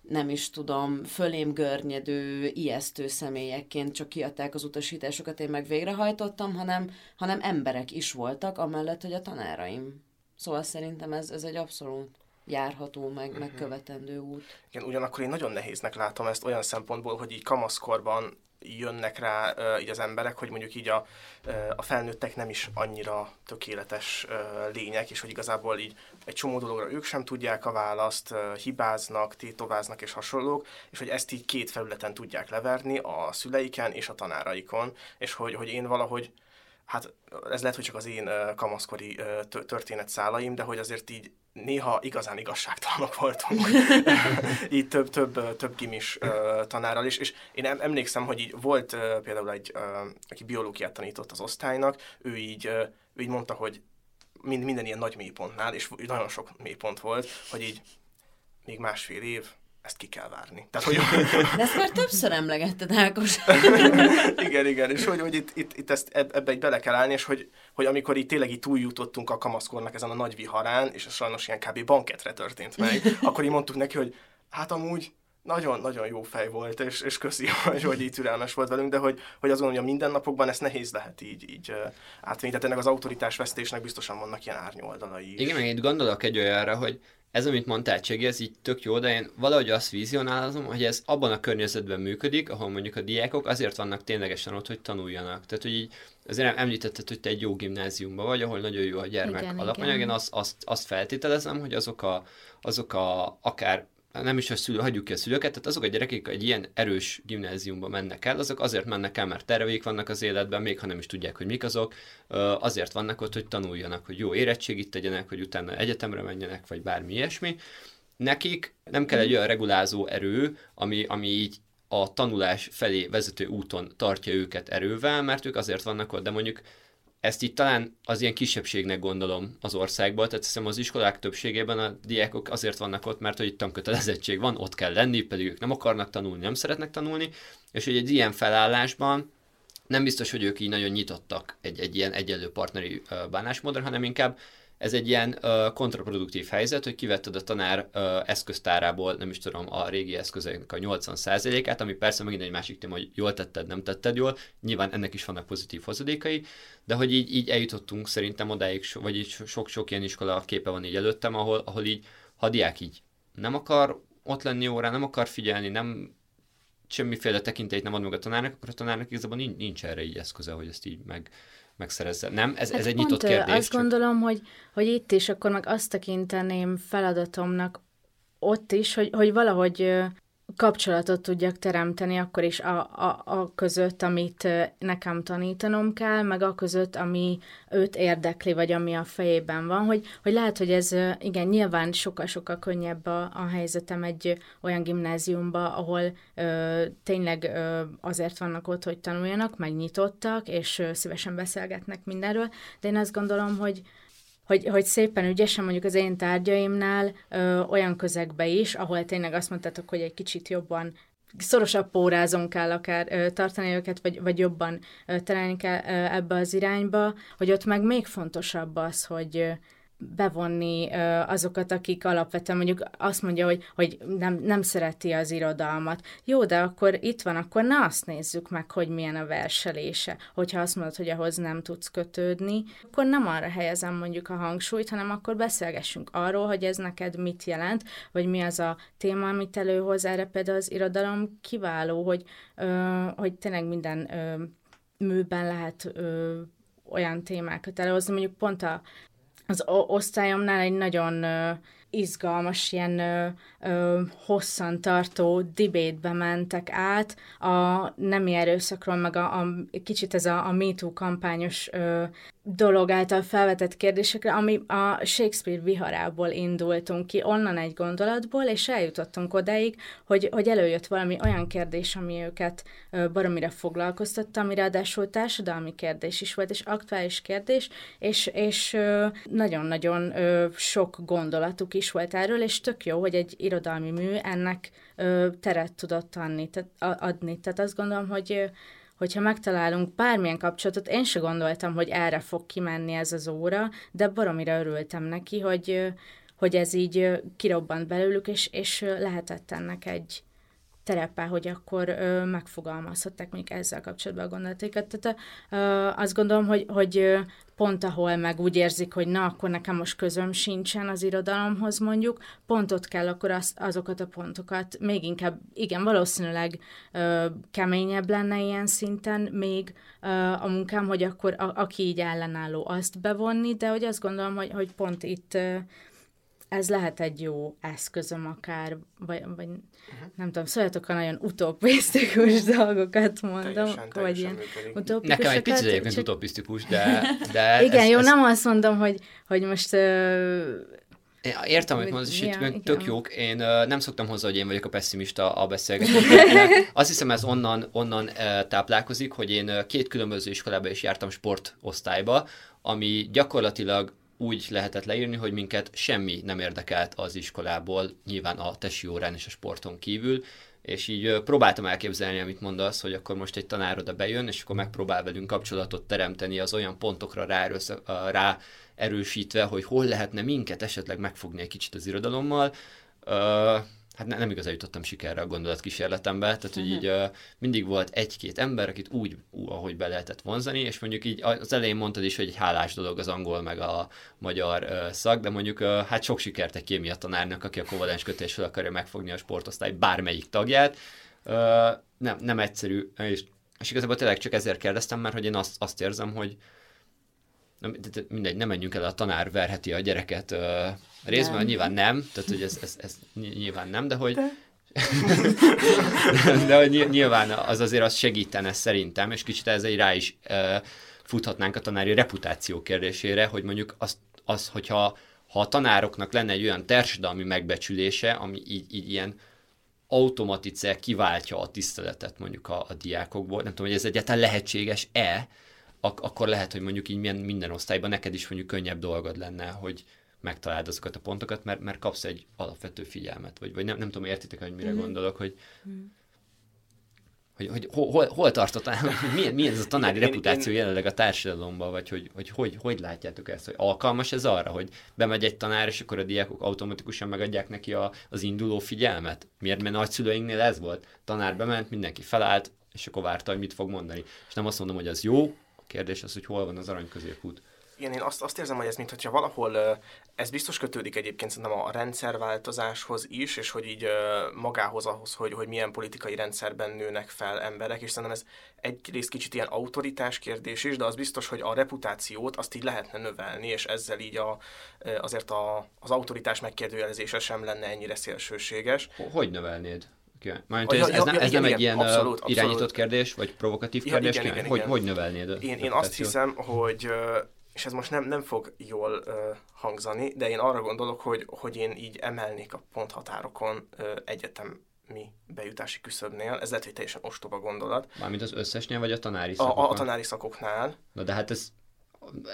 nem is tudom, fölém görnyedő, ijesztő személyekként csak kiadták az utasításokat, én meg végrehajtottam, hanem, hanem emberek is voltak, amellett, hogy a tanáraim. Szóval szerintem ez, ez egy abszolút járható, meg, uh-huh. megkövetendő út. Igen, ugyanakkor én nagyon nehéznek látom ezt olyan szempontból, hogy így kamaszkorban jönnek rá így az emberek, hogy mondjuk így a, a felnőttek nem is annyira tökéletes lények, és hogy igazából így egy csomó dologra ők sem tudják a választ, hibáznak, tétováznak és hasonlók, és hogy ezt így két felületen tudják leverni, a szüleiken és a tanáraikon, és hogy, hogy én valahogy hát ez lehet, hogy csak az én kamaszkori uh, történet szálaim, de hogy azért így néha igazán igazságtalanok voltunk. így több, több, több gimis uh, tanárral is, és én emlékszem, hogy így volt uh, például egy, uh, aki biológiát tanított az osztálynak, ő így, ő így mondta, hogy mind, minden ilyen nagy mélypontnál, és nagyon sok mélypont volt, hogy így még másfél év, ezt ki kell várni. Tehát, hogy... De ezt már többször emlegetted, Ákos. igen, igen, és hogy, hogy itt, itt, itt ezt ebbe egy bele kell állni, és hogy, hogy amikor itt tényleg így túljutottunk a kamaszkornak ezen a nagy viharán, és ez sajnos ilyen kb. banketre történt meg, akkor így mondtuk neki, hogy hát amúgy nagyon-nagyon jó fej volt, és, és köszi, hogy, hogy így türelmes volt velünk, de hogy, hogy azon, hogy a mindennapokban ezt nehéz lehet így, így átvenni. Tehát ennek az autoritás vesztésnek biztosan vannak ilyen árnyoldalai is. Igen, meg itt gondolok egy olyanra, hogy ez, amit mondtál, Csegi, ez így tök jó, de én valahogy azt vizionálom, hogy ez abban a környezetben működik, ahol mondjuk a diákok azért vannak ténylegesen ott, hogy tanuljanak. Tehát, hogy így azért említetted, hogy te egy jó gimnáziumban vagy, ahol nagyon jó a gyermek igen, alapanyag, igen. én azt, azt, azt feltételezem, hogy azok a, azok a akár nem is a szülő, hagyjuk ki a szülőket, tehát azok a gyerekek egy ilyen erős gimnáziumba mennek el, azok azért mennek el, mert terveik vannak az életben, még ha nem is tudják, hogy mik azok, azért vannak ott, hogy tanuljanak, hogy jó érettségit tegyenek, hogy utána egyetemre menjenek, vagy bármi ilyesmi. Nekik nem kell egy olyan regulázó erő, ami, ami így a tanulás felé vezető úton tartja őket erővel, mert ők azért vannak ott, de mondjuk ezt itt talán az ilyen kisebbségnek gondolom az országban, tehát hiszem az iskolák többségében a diákok azért vannak ott, mert hogy itt tankötelezettség van, ott kell lenni, pedig ők nem akarnak tanulni, nem szeretnek tanulni, és hogy egy ilyen felállásban nem biztos, hogy ők így nagyon nyitottak egy, egy ilyen egyenlő partneri bánásmódra, hanem inkább ez egy ilyen uh, kontraproduktív helyzet, hogy kivetted a tanár uh, eszköztárából, nem is tudom, a régi eszközeinek a 80%-át, ami persze megint egy másik téma, hogy jól tetted, nem tetted jól, nyilván ennek is vannak pozitív hozadékai, de hogy így, így eljutottunk szerintem odáig, vagy így sok-sok ilyen iskola képe van így előttem, ahol, ahol így, ha diák így nem akar ott lenni órán, nem akar figyelni, nem semmiféle tekintélyt nem ad meg a tanárnak, akkor a tanárnak igazából nincs, nincs erre így eszköze, hogy ezt így meg, megszerezze. Nem? Ez, hát ez egy nyitott kérdés. Azt csak... gondolom, hogy, hogy itt is akkor meg azt tekinteném feladatomnak ott is, hogy, hogy valahogy kapcsolatot tudjak teremteni akkor is a, a, a között, amit nekem tanítanom kell, meg a között, ami őt érdekli, vagy ami a fejében van, hogy, hogy lehet, hogy ez igen, nyilván sokkal-sokkal könnyebb a, a helyzetem egy olyan gimnáziumba, ahol ö, tényleg ö, azért vannak ott, hogy tanuljanak, megnyitottak, és ö, szívesen beszélgetnek mindenről, de én azt gondolom, hogy hogy, hogy szépen ügyesen mondjuk az én tárgyaimnál ö, olyan közegbe is, ahol tényleg azt mondtátok, hogy egy kicsit jobban szorosabb pórázon kell akár ö, tartani őket, vagy, vagy jobban ö, kell ö, ebbe az irányba, hogy ott meg még fontosabb az, hogy ö, bevonni azokat, akik alapvetően mondjuk azt mondja, hogy, hogy nem, nem szereti az irodalmat. Jó, de akkor itt van, akkor ne azt nézzük meg, hogy milyen a verselése. Hogyha azt mondod, hogy ahhoz nem tudsz kötődni, akkor nem arra helyezem mondjuk a hangsúlyt, hanem akkor beszélgessünk arról, hogy ez neked mit jelent, vagy mi az a téma, amit előhoz. Erre például az irodalom kiváló, hogy, ö, hogy tényleg minden ö, műben lehet ö, olyan témákat előhozni. Mondjuk pont a, az osztályomnál egy nagyon izgalmas, ilyen ö, hosszan tartó debétbe mentek át a nemi erőszakról, meg a, a kicsit ez a, a MeToo kampányos ö, dolog által felvetett kérdésekre, ami a Shakespeare viharából indultunk ki, onnan egy gondolatból, és eljutottunk odáig, hogy, hogy előjött valami olyan kérdés, ami őket baromira foglalkoztatta, ami ráadásul társadalmi kérdés is volt, és aktuális kérdés, és, és nagyon-nagyon sok gondolatuk is volt erről, és tök jó, hogy egy irodalmi mű ennek ö, teret tudott adni. Tehát, adni. tehát azt gondolom, hogy hogyha megtalálunk bármilyen kapcsolatot, én se gondoltam, hogy erre fog kimenni ez az óra, de baromira örültem neki, hogy, hogy ez így kirobbant belőlük, és, és lehetett ennek egy, terepe, hogy akkor ö, megfogalmazhatták még ezzel kapcsolatban a gondolatokat. Tehát ö, azt gondolom, hogy, hogy pont ahol meg úgy érzik, hogy na, akkor nekem most közöm sincsen az irodalomhoz mondjuk, pont ott kell akkor az, azokat a pontokat még inkább, igen, valószínűleg ö, keményebb lenne ilyen szinten még ö, a munkám, hogy akkor a, aki így ellenálló azt bevonni, de hogy azt gondolom, hogy, hogy pont itt ö, ez lehet egy jó eszközöm akár, vagy, vagy uh-huh. nem tudom, szóljatok, a nagyon utopisztikus dolgokat mondom, teljesen, teljesen vagy ilyen utopisztikus. Nekem egy picit egyébként csak... utopisztikus, de... de Igen, ez, jó, ez... nem azt mondom, hogy, hogy most... Uh, Értem, amit mondasz, és ja, itt tök jók. Én uh, nem szoktam hozzá, hogy én vagyok a pessimista a beszélgetésben. Azt hiszem, ez onnan, onnan uh, táplálkozik, hogy én uh, két különböző iskolába is jártam sportosztályba, ami gyakorlatilag úgy lehetett leírni, hogy minket semmi nem érdekelt az iskolából, nyilván a tesi órán és a sporton kívül, és így próbáltam elképzelni, amit mondasz, hogy akkor most egy tanár oda bejön, és akkor megpróbál velünk kapcsolatot teremteni az olyan pontokra rá, rá erősítve, hogy hol lehetne minket esetleg megfogni egy kicsit az irodalommal hát ne, nem igazán jutottam sikerre a gondolatkísérletembe, tehát hogy így uh, mindig volt egy-két ember, akit úgy, ú, ahogy be lehetett vonzani, és mondjuk így az elején mondtad is, hogy egy hálás dolog az angol meg a magyar uh, szak, de mondjuk uh, hát sok sikert egy kémia tanárnak, aki a kovalens kötésről akarja megfogni a sportosztály bármelyik tagját. Uh, nem, nem egyszerű, és, és igazából tényleg csak ezért kérdeztem, mert hogy én azt, azt érzem, hogy nem, mindegy, nem menjünk el, a tanár verheti a gyereket uh, részben, nem. nyilván nem, tehát hogy ez, ez, ez nyilván nem, de hogy de. de hogy nyilván az azért az segítene szerintem, és kicsit ezzel rá is uh, futhatnánk a tanári reputáció kérdésére, hogy mondjuk az, az hogyha ha a tanároknak lenne egy olyan társadalmi megbecsülése, ami így, így ilyen automatice kiváltja a tiszteletet mondjuk a, a diákokból, nem tudom, hogy ez egyáltalán lehetséges-e, ak- akkor lehet, hogy mondjuk így minden, minden osztályban neked is mondjuk könnyebb dolgod lenne, hogy megtaláld azokat a pontokat, mert, mert kapsz egy alapvető figyelmet, vagy, vagy nem, nem tudom, értitek, hogy mire mm-hmm. gondolok, hogy, mm. hogy, hogy hol, hol tartott, milyen, milyen ez a tanári én, reputáció én, jelenleg a társadalomban, vagy hogy, hogy, hogy hogy látjátok ezt, hogy alkalmas ez arra, hogy bemegy egy tanár, és akkor a diákok automatikusan megadják neki a, az induló figyelmet? Miért? Mert nagyszülőinknél ez volt. Tanár bement, mindenki felállt, és akkor várta, hogy mit fog mondani. És nem azt mondom, hogy az jó, kérdés az, hogy hol van az arany középút. Igen, én azt, azt érzem, hogy ez mintha valahol, ez biztos kötődik egyébként szerintem a rendszerváltozáshoz is, és hogy így magához ahhoz, hogy, hogy milyen politikai rendszerben nőnek fel emberek, és szerintem ez egyrészt kicsit ilyen autoritás kérdés is, de az biztos, hogy a reputációt azt így lehetne növelni, és ezzel így a, azért a, az autoritás megkérdőjelezése sem lenne ennyire szélsőséges. Hogy növelnéd? Mármint, ez, ez, nem, ez nem egy ilyen abszolút, abszolút. irányított kérdés, vagy provokatív kérdés? Ja, igen, igen, hogy, igen. hogy növelnéd? Én, én azt hiszem, hogy és ez most nem, nem fog jól hangzani, de én arra gondolok, hogy, hogy én így emelnék a ponthatárokon egyetem mi bejutási küszöbnél. Ez lehet, hogy teljesen ostoba gondolat. Mármint az összesnél, vagy a tanári szakoknál? A, a tanári szakoknál. Na de hát ez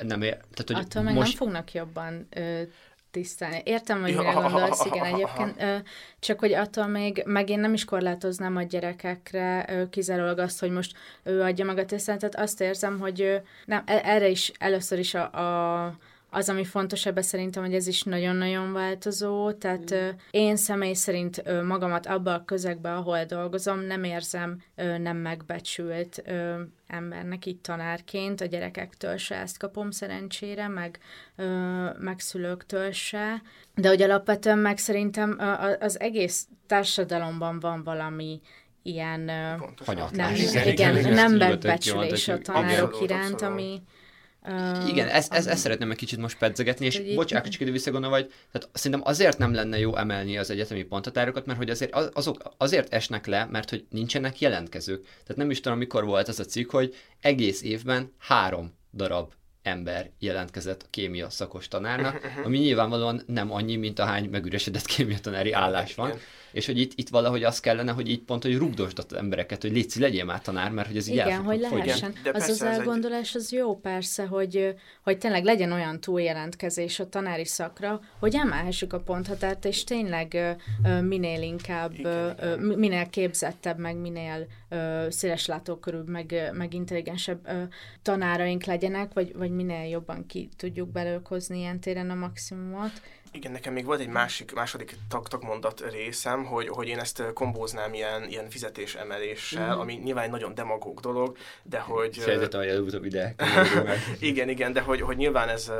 nem ér... Tehát, hogy Attól meg most... nem fognak jobban ö, tisztelni. Értem, hogy mire gondolsz, igen, egyébként, csak hogy attól még, meg én nem is korlátoznám a gyerekekre kizárólag azt, hogy most ő adja meg a tiszteletet, azt érzem, hogy nem, e, erre is először is a, a az, ami fontos ebben szerintem, hogy ez is nagyon-nagyon változó, tehát mm. én személy szerint magamat abban a közegben, ahol dolgozom, nem érzem nem megbecsült embernek itt tanárként, a gyerekektől se ezt kapom szerencsére, meg, meg szülőktől se, de hogy alapvetően meg szerintem az egész társadalomban van valami ilyen nem, igen, igen, igen, nem megbecsülés a tanárok iránt, ami, Uh, Igen, ezt, ezt, ezt szeretném egy kicsit most pedzegetni, és így... bocsánat, csak ide visszagondolva, vagy tehát szerintem azért nem lenne jó emelni az egyetemi ponthatárokat, mert hogy azért, azok azért esnek le, mert hogy nincsenek jelentkezők. Tehát nem is tudom, mikor volt az a cikk, hogy egész évben három darab ember jelentkezett a kémia szakos tanárnak, ami nyilvánvalóan nem annyi, mint ahány megüresedett kémia tanári állás van. Igen és hogy itt, itt valahogy az kellene, hogy így pont, hogy rugdosd az embereket, hogy légy legyél már tanár, mert hogy ez így Igen, hogy lehessen. De az az elgondolás az jó persze, hogy, hogy tényleg legyen olyan túljelentkezés a tanári szakra, hogy emelhessük a ponthatárt, és tényleg minél inkább, Igen, minél képzettebb, meg minél széles látókörűbb, meg, meg intelligensebb tanáraink legyenek, vagy, vagy minél jobban ki tudjuk belőkozni ilyen téren a maximumot. Igen, nekem még volt egy másik, második tag, tagmondat részem, hogy, hogy én ezt kombóznám ilyen, ilyen fizetésemeléssel, mm. ami nyilván egy nagyon demagóg dolog, de hogy... Sejtettem, hogy előbb ide. igen, igen, de hogy, hogy nyilván ez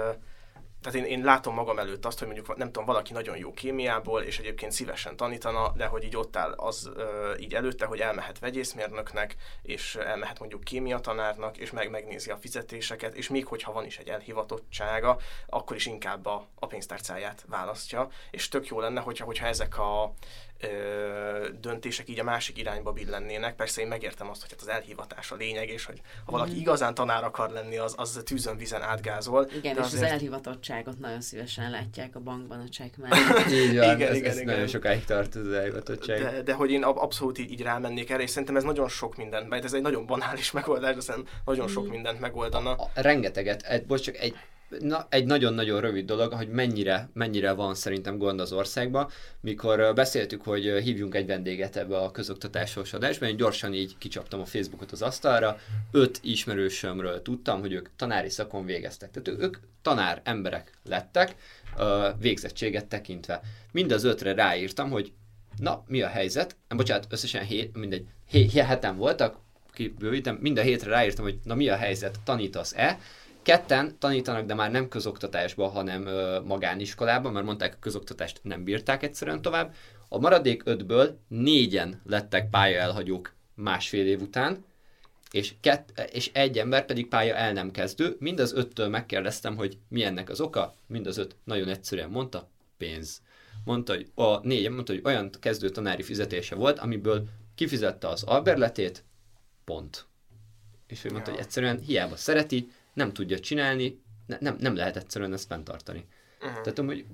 tehát én, én látom magam előtt azt, hogy mondjuk nem tudom, valaki nagyon jó kémiából, és egyébként szívesen tanítana, de hogy így ott áll az ö, így előtte, hogy elmehet vegyészmérnöknek, és elmehet mondjuk kémiatanárnak, és meg megnézi a fizetéseket, és még hogyha van is egy elhivatottsága, akkor is inkább a, a pénztárcáját választja, és tök jó lenne, hogyha, hogyha ezek a ö, döntések így a másik irányba billennének. Persze én megértem azt, hogy hát az elhivatás a lényeg, és hogy ha valaki mm. igazán tanár akar lenni, az, az tűzön vizen átgázol. Igen, és azért... az elhivatottságot nagyon szívesen látják a bankban a csekk Így van, igen, ez, igen, ez igen. nagyon sokáig tart az elhivatottság. De, de hogy én abszolút így, így rámennék erre, és szerintem ez nagyon sok mindent, mert ez egy nagyon banális megoldás, de szerintem nagyon sok mm. mindent megoldana. A, a, rengeteget, egy, bocs, csak egy na, egy nagyon-nagyon rövid dolog, hogy mennyire, mennyire van szerintem gond az országban. Mikor beszéltük, hogy hívjunk egy vendéget ebbe a közoktatásos adásba, én gyorsan így kicsaptam a Facebookot az asztalra, öt ismerősömről tudtam, hogy ők tanári szakon végeztek. Tehát ők tanár emberek lettek, végzettséget tekintve. Mind az ötre ráírtam, hogy na, mi a helyzet? Bocsánat, összesen hét, mindegy, hét, heten voltak, kibővítem, mind a hétre ráírtam, hogy na mi a helyzet, tanítasz-e? Ketten tanítanak, de már nem közoktatásban, hanem ö, magániskolában, mert mondták, a közoktatást nem bírták egyszerűen tovább. A maradék ötből négyen lettek pályaelhagyók másfél év után, és, kett, és egy ember pedig pálya el nem kezdő. Mind az öttől megkérdeztem, hogy mi ennek az oka. Mind az öt nagyon egyszerűen mondta, pénz. Mondta, hogy a négyen mondta, hogy olyan kezdő tanári fizetése volt, amiből kifizette az alberletét, pont. És ő mondta, ja. hogy egyszerűen hiába szereti, nem tudja csinálni, ne, nem, nem lehet egyszerűen ezt fenntartani. Uh-huh. Tehát hogy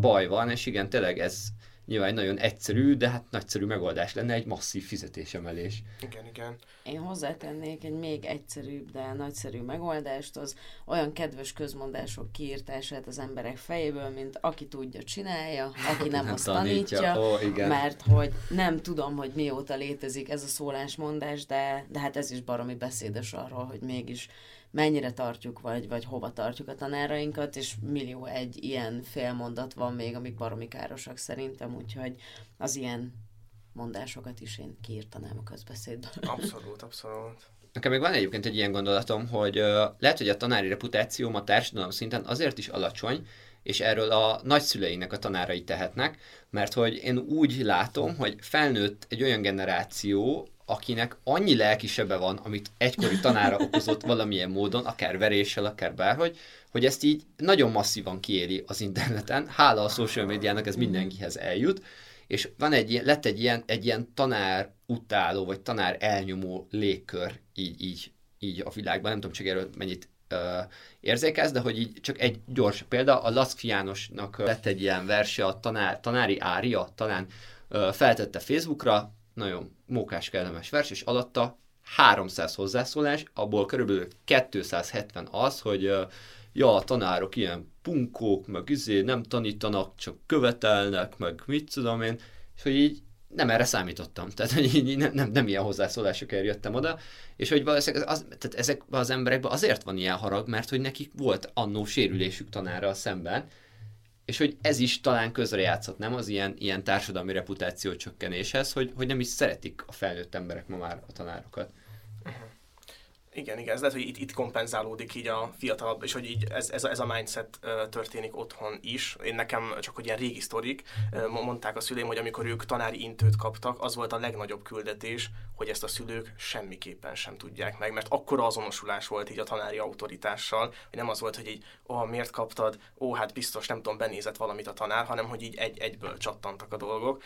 baj van, és igen, tényleg ez nyilván egy nagyon egyszerű, de hát nagyszerű megoldás lenne egy masszív fizetésemelés. Igen, igen. Én hozzátennék egy még egyszerűbb, de nagyszerű megoldást, az olyan kedves közmondások kiírtását az emberek fejéből, mint aki tudja, csinálja, aki nem, azt tanítja, tanítja oh, igen. mert hogy nem tudom, hogy mióta létezik ez a szólásmondás, de, de hát ez is baromi beszédes arról, hogy mégis mennyire tartjuk, vagy, vagy hova tartjuk a tanárainkat, és millió egy ilyen félmondat van még, amik baromi károsak szerintem, úgyhogy az ilyen mondásokat is én kiírtanám a közbeszédből. Abszolút, abszolút. Nekem még van egyébként egy ilyen gondolatom, hogy lehet, hogy a tanári reputációm a társadalom szinten azért is alacsony, és erről a nagyszüleinek a tanárai tehetnek, mert hogy én úgy látom, hogy felnőtt egy olyan generáció, akinek annyi lelkisebe van, amit egykori tanára okozott valamilyen módon, akár veréssel, akár bárhogy, hogy ezt így nagyon masszívan kiéri az interneten. Hála a social médiának ez mindenkihez eljut, és van egy, lett egy ilyen, egy ilyen tanár utáló, vagy tanár elnyomó légkör így, így, így a világban. Nem tudom csak erről mennyit uh, érzékelsz, de hogy így csak egy gyors példa, a Laszkfi Jánosnak lett egy ilyen verse, a tanár, tanári ária, talán uh, feltette Facebookra, nagyon mókás, kellemes vers, és alatta 300 hozzászólás, abból körülbelül 270 az, hogy ja, a tanárok ilyen punkók, meg izé nem tanítanak, csak követelnek, meg mit tudom én, és hogy így nem erre számítottam. Tehát, hogy így nem, nem, nem ilyen hozzászólásokért jöttem oda, és hogy valószínűleg az, tehát ezekben az emberekben azért van ilyen harag, mert hogy nekik volt annó sérülésük tanára szemben, és hogy ez is talán közrejátszott, nem az ilyen, ilyen társadalmi reputáció csökkenéshez, hogy, hogy nem is szeretik a felnőtt emberek ma már a tanárokat. Igen, igen, ez lehet, hogy itt, itt kompenzálódik így a fiatalabb, és hogy így ez, ez, a, ez a mindset történik otthon is. Én nekem csak hogy ilyen régi sztorik, mondták a szüleim, hogy amikor ők tanári intőt kaptak, az volt a legnagyobb küldetés, hogy ezt a szülők semmiképpen sem tudják meg, mert akkora azonosulás volt így a tanári autoritással, hogy nem az volt, hogy így, ó, miért kaptad, ó, hát biztos nem tudom, benézett valamit a tanár, hanem hogy így egy, egyből csattantak a dolgok,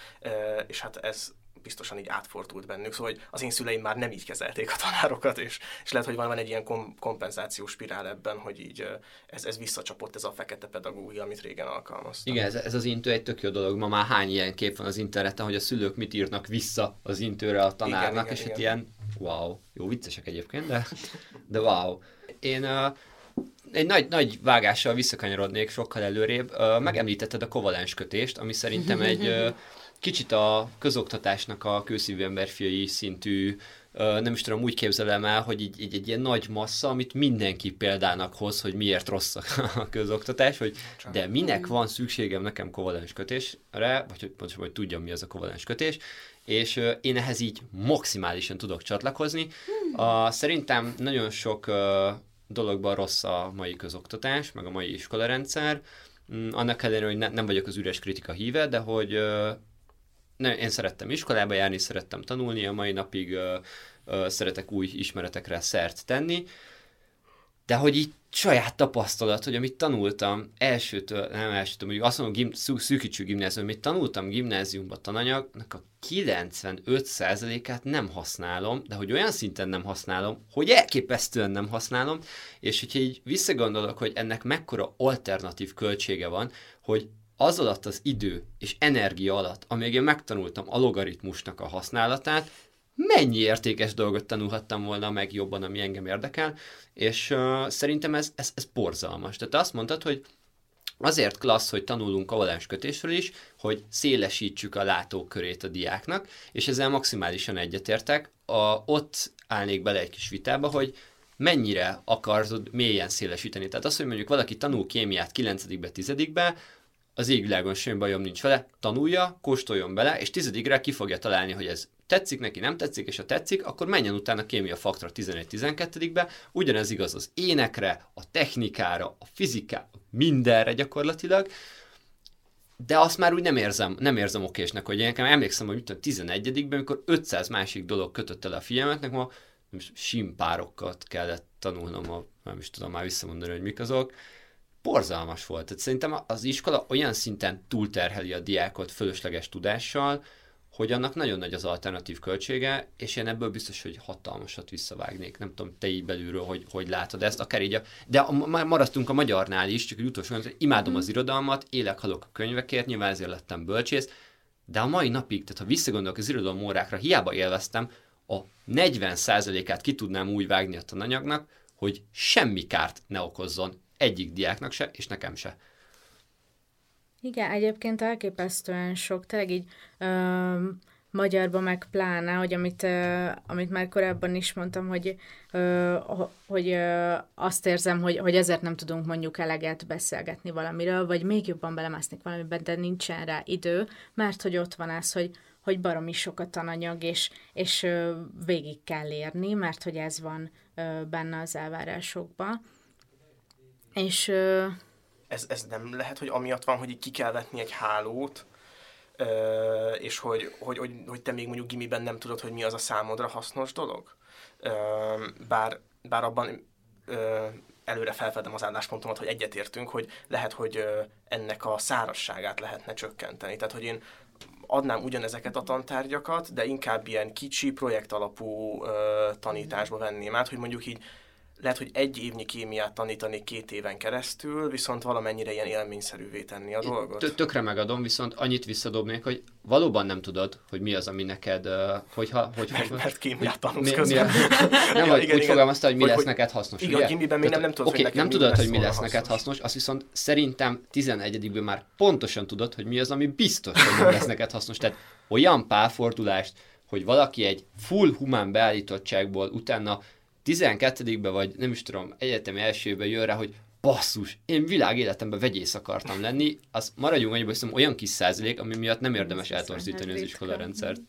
és hát ez biztosan így átfordult bennük, szóval hogy az én szüleim már nem így kezelték a tanárokat, és, és lehet, hogy van, egy ilyen kom- kompenzációs spirál ebben, hogy így ez, ez visszacsapott ez a fekete pedagógia, amit régen alkalmaztam. Igen, ez, ez az intő egy tök jó dolog. Ma már hány ilyen kép van az interneten, hogy a szülők mit írnak vissza az intőre a tanárnak, igen, és igen, hát ilyen wow, jó viccesek egyébként, de, de wow. Én uh, egy nagy, nagy vágással visszakanyarodnék sokkal előrébb. Uh, megemlítetted a kovalens kötést, ami szerintem egy uh, kicsit a közoktatásnak a kőszívű emberfiai szintű nem is tudom, úgy képzelem el, hogy így, így egy ilyen nagy massza, amit mindenki példának hoz, hogy miért rossz a közoktatás, hogy de minek van szükségem nekem kovalens kötésre, vagy hogy pontosan, hogy tudjam, mi az a kovalens kötés, és én ehhez így maximálisan tudok csatlakozni. A, szerintem nagyon sok dologban rossz a mai közoktatás, meg a mai iskolarendszer, mm, annak ellenére, hogy ne, nem vagyok az üres kritika híve, de hogy ne, én szerettem iskolába járni, szerettem tanulni, a mai napig ö, ö, szeretek új ismeretekre szert tenni, de hogy így saját tapasztalat, hogy amit tanultam elsőtől, nem elsőtől, mondjuk azt mondom, gim, szű, gimnázium, amit tanultam gimnáziumban tananyagnak a 95%-át nem használom, de hogy olyan szinten nem használom, hogy elképesztően nem használom, és hogyha így visszagondolok, hogy ennek mekkora alternatív költsége van, hogy az alatt az idő és energia alatt, amíg én megtanultam a logaritmusnak a használatát, mennyi értékes dolgot tanulhattam volna meg jobban, ami engem érdekel, és uh, szerintem ez, ez, ez borzalmas. Tehát azt mondtad, hogy azért klassz, hogy tanulunk kötésről is, hogy szélesítsük a látókörét a diáknak, és ezzel maximálisan egyetértek. A, ott állnék bele egy kis vitába, hogy mennyire akarod mélyen szélesíteni. Tehát az, hogy mondjuk valaki tanul kémiát 9 10 az égvilágon semmi bajom nincs vele, tanulja, kóstoljon bele, és tizedikre ki fogja találni, hogy ez tetszik neki, nem tetszik, és ha tetszik, akkor menjen utána kémia faktra 11-12-be, ugyanez igaz az énekre, a technikára, a fizikára, mindenre gyakorlatilag, de azt már úgy nem érzem, nem érzem okésnek, hogy én nekem emlékszem, hogy mit 11-ben, amikor 500 másik dolog kötött el a figyelmet, ma simpárokat kellett tanulnom, a, nem is tudom már visszamondani, hogy mik azok, borzalmas volt. Tehát szerintem az iskola olyan szinten túlterheli a diákot fölösleges tudással, hogy annak nagyon nagy az alternatív költsége, és én ebből biztos, hogy hatalmasat visszavágnék. Nem tudom, te így belülről, hogy, hogy látod ezt, akár így a, de a, maradtunk a magyarnál is, csak egy utolsó, hogy imádom az irodalmat, élek, halok a könyvekért, nyilván ezért lettem bölcsész, de a mai napig, tehát ha visszagondolok az irodalom órákra, hiába élveztem, a 40%-át ki tudnám úgy vágni a tananyagnak, hogy semmi kárt ne okozzon egyik diáknak se, és nekem se. Igen, egyébként elképesztően sok, tényleg így ö, magyarban meg pláne, hogy amit, ö, amit már korábban is mondtam, hogy, ö, hogy ö, azt érzem, hogy, hogy ezért nem tudunk mondjuk eleget beszélgetni valamiről, vagy még jobban belemászni valamiben, de nincsen rá idő, mert hogy ott van ez, hogy, hogy baromi sok a tananyag, és, és végig kell érni, mert hogy ez van benne az elvárásokban. És... Ö... Ez, ez nem lehet, hogy amiatt van, hogy ki kell vetni egy hálót, és hogy, hogy, hogy, hogy te még mondjuk gimiben nem tudod, hogy mi az a számodra hasznos dolog. Bár, bár abban előre felfedem az álláspontomat, hogy egyetértünk, hogy lehet, hogy ennek a szárasságát lehetne csökkenteni. Tehát, hogy én adnám ugyanezeket a tantárgyakat, de inkább ilyen kicsi, projekt alapú tanításba venném át, hogy mondjuk így lehet, hogy egy évnyi kémiát tanítani két éven keresztül, viszont valamennyire ilyen élményszerűvé tenni a dolgot. Tökre megadom, viszont annyit visszadobnék, hogy valóban nem tudod, hogy mi az, ami neked, hogyha... Hogy, mert, mert kémiát tanulsz mi, közben. Mi, nem, Ja, vagy igen, úgy igen. fogalmazta, hogy mi Hogy- lesz hogy- neked hasznos, igen, ugye? a gimiben még nem- nem tudod, Oké, hogy nem tudod, hogy mi lesz neked hasznos. hasznos, azt viszont szerintem 11 már pontosan tudod, hogy mi az, ami biztos, hogy nem lesz neked hasznos. Tehát olyan pálfordulást, hogy valaki egy full humán beállítottságból utána 12 vagy nem is tudom, egyetemi elsőbe jön rá, hogy basszus, én világ életemben vegyész akartam lenni, az maradjunk annyiba, szerintem olyan kis százalék, ami miatt nem érdemes eltorzítani az ritka. iskolarendszert.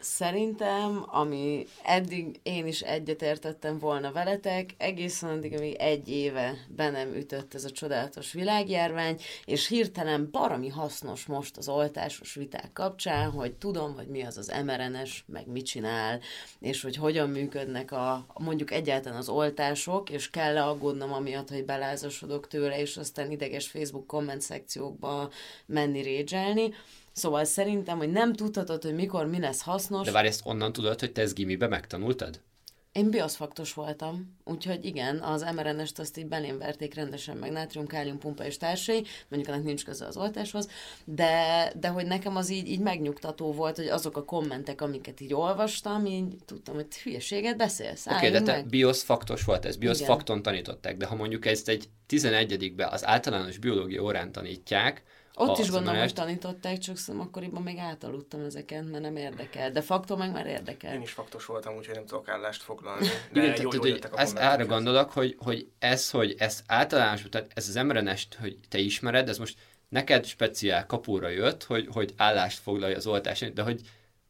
Szerintem, ami eddig én is egyetértettem volna veletek, egészen addig, amíg egy éve be nem ütött ez a csodálatos világjárvány, és hirtelen baromi hasznos most az oltásos viták kapcsán, hogy tudom, hogy mi az az mRNS, meg mit csinál, és hogy hogyan működnek a, mondjuk egyáltalán az oltások, és kell-e aggódnom amiatt, hogy belázasodok tőle, és aztán ideges Facebook komment szekciókba menni rédzselni. Szóval szerintem, hogy nem tudhatod, hogy mikor mi lesz hasznos. De várj, ezt onnan tudod, hogy te ezt gimibe megtanultad? Én bioszfaktos voltam, úgyhogy igen, az mRNS-t azt így belém verték rendesen, meg nátrium, kálium, pumpa és társai, mondjuk ennek nincs köze az oltáshoz, de, de hogy nekem az így, így megnyugtató volt, hogy azok a kommentek, amiket így olvastam, így tudtam, hogy hülyeséget beszélsz, Oké, okay, de te meg. bioszfaktos volt ez, bioszfakton tanították, de ha mondjuk ezt egy 11 az általános biológia órán tanítják, Ott is gondolom, hogy tanították, csak szerintem akkoriban még átaludtam ezeket, mert nem érdekel. De faktor meg már érdekel. Én is faktos voltam, úgyhogy nem tudok állást foglalni. De Igen, jó, tehát, hogy jöttek a ez, kommentek. arra gondolok, hogy, hogy ez, hogy ez általános, tehát ez az mRNS-t, hogy te ismered, ez most neked speciál kapóra jött, hogy, hogy állást foglalj az oltáson, de hogy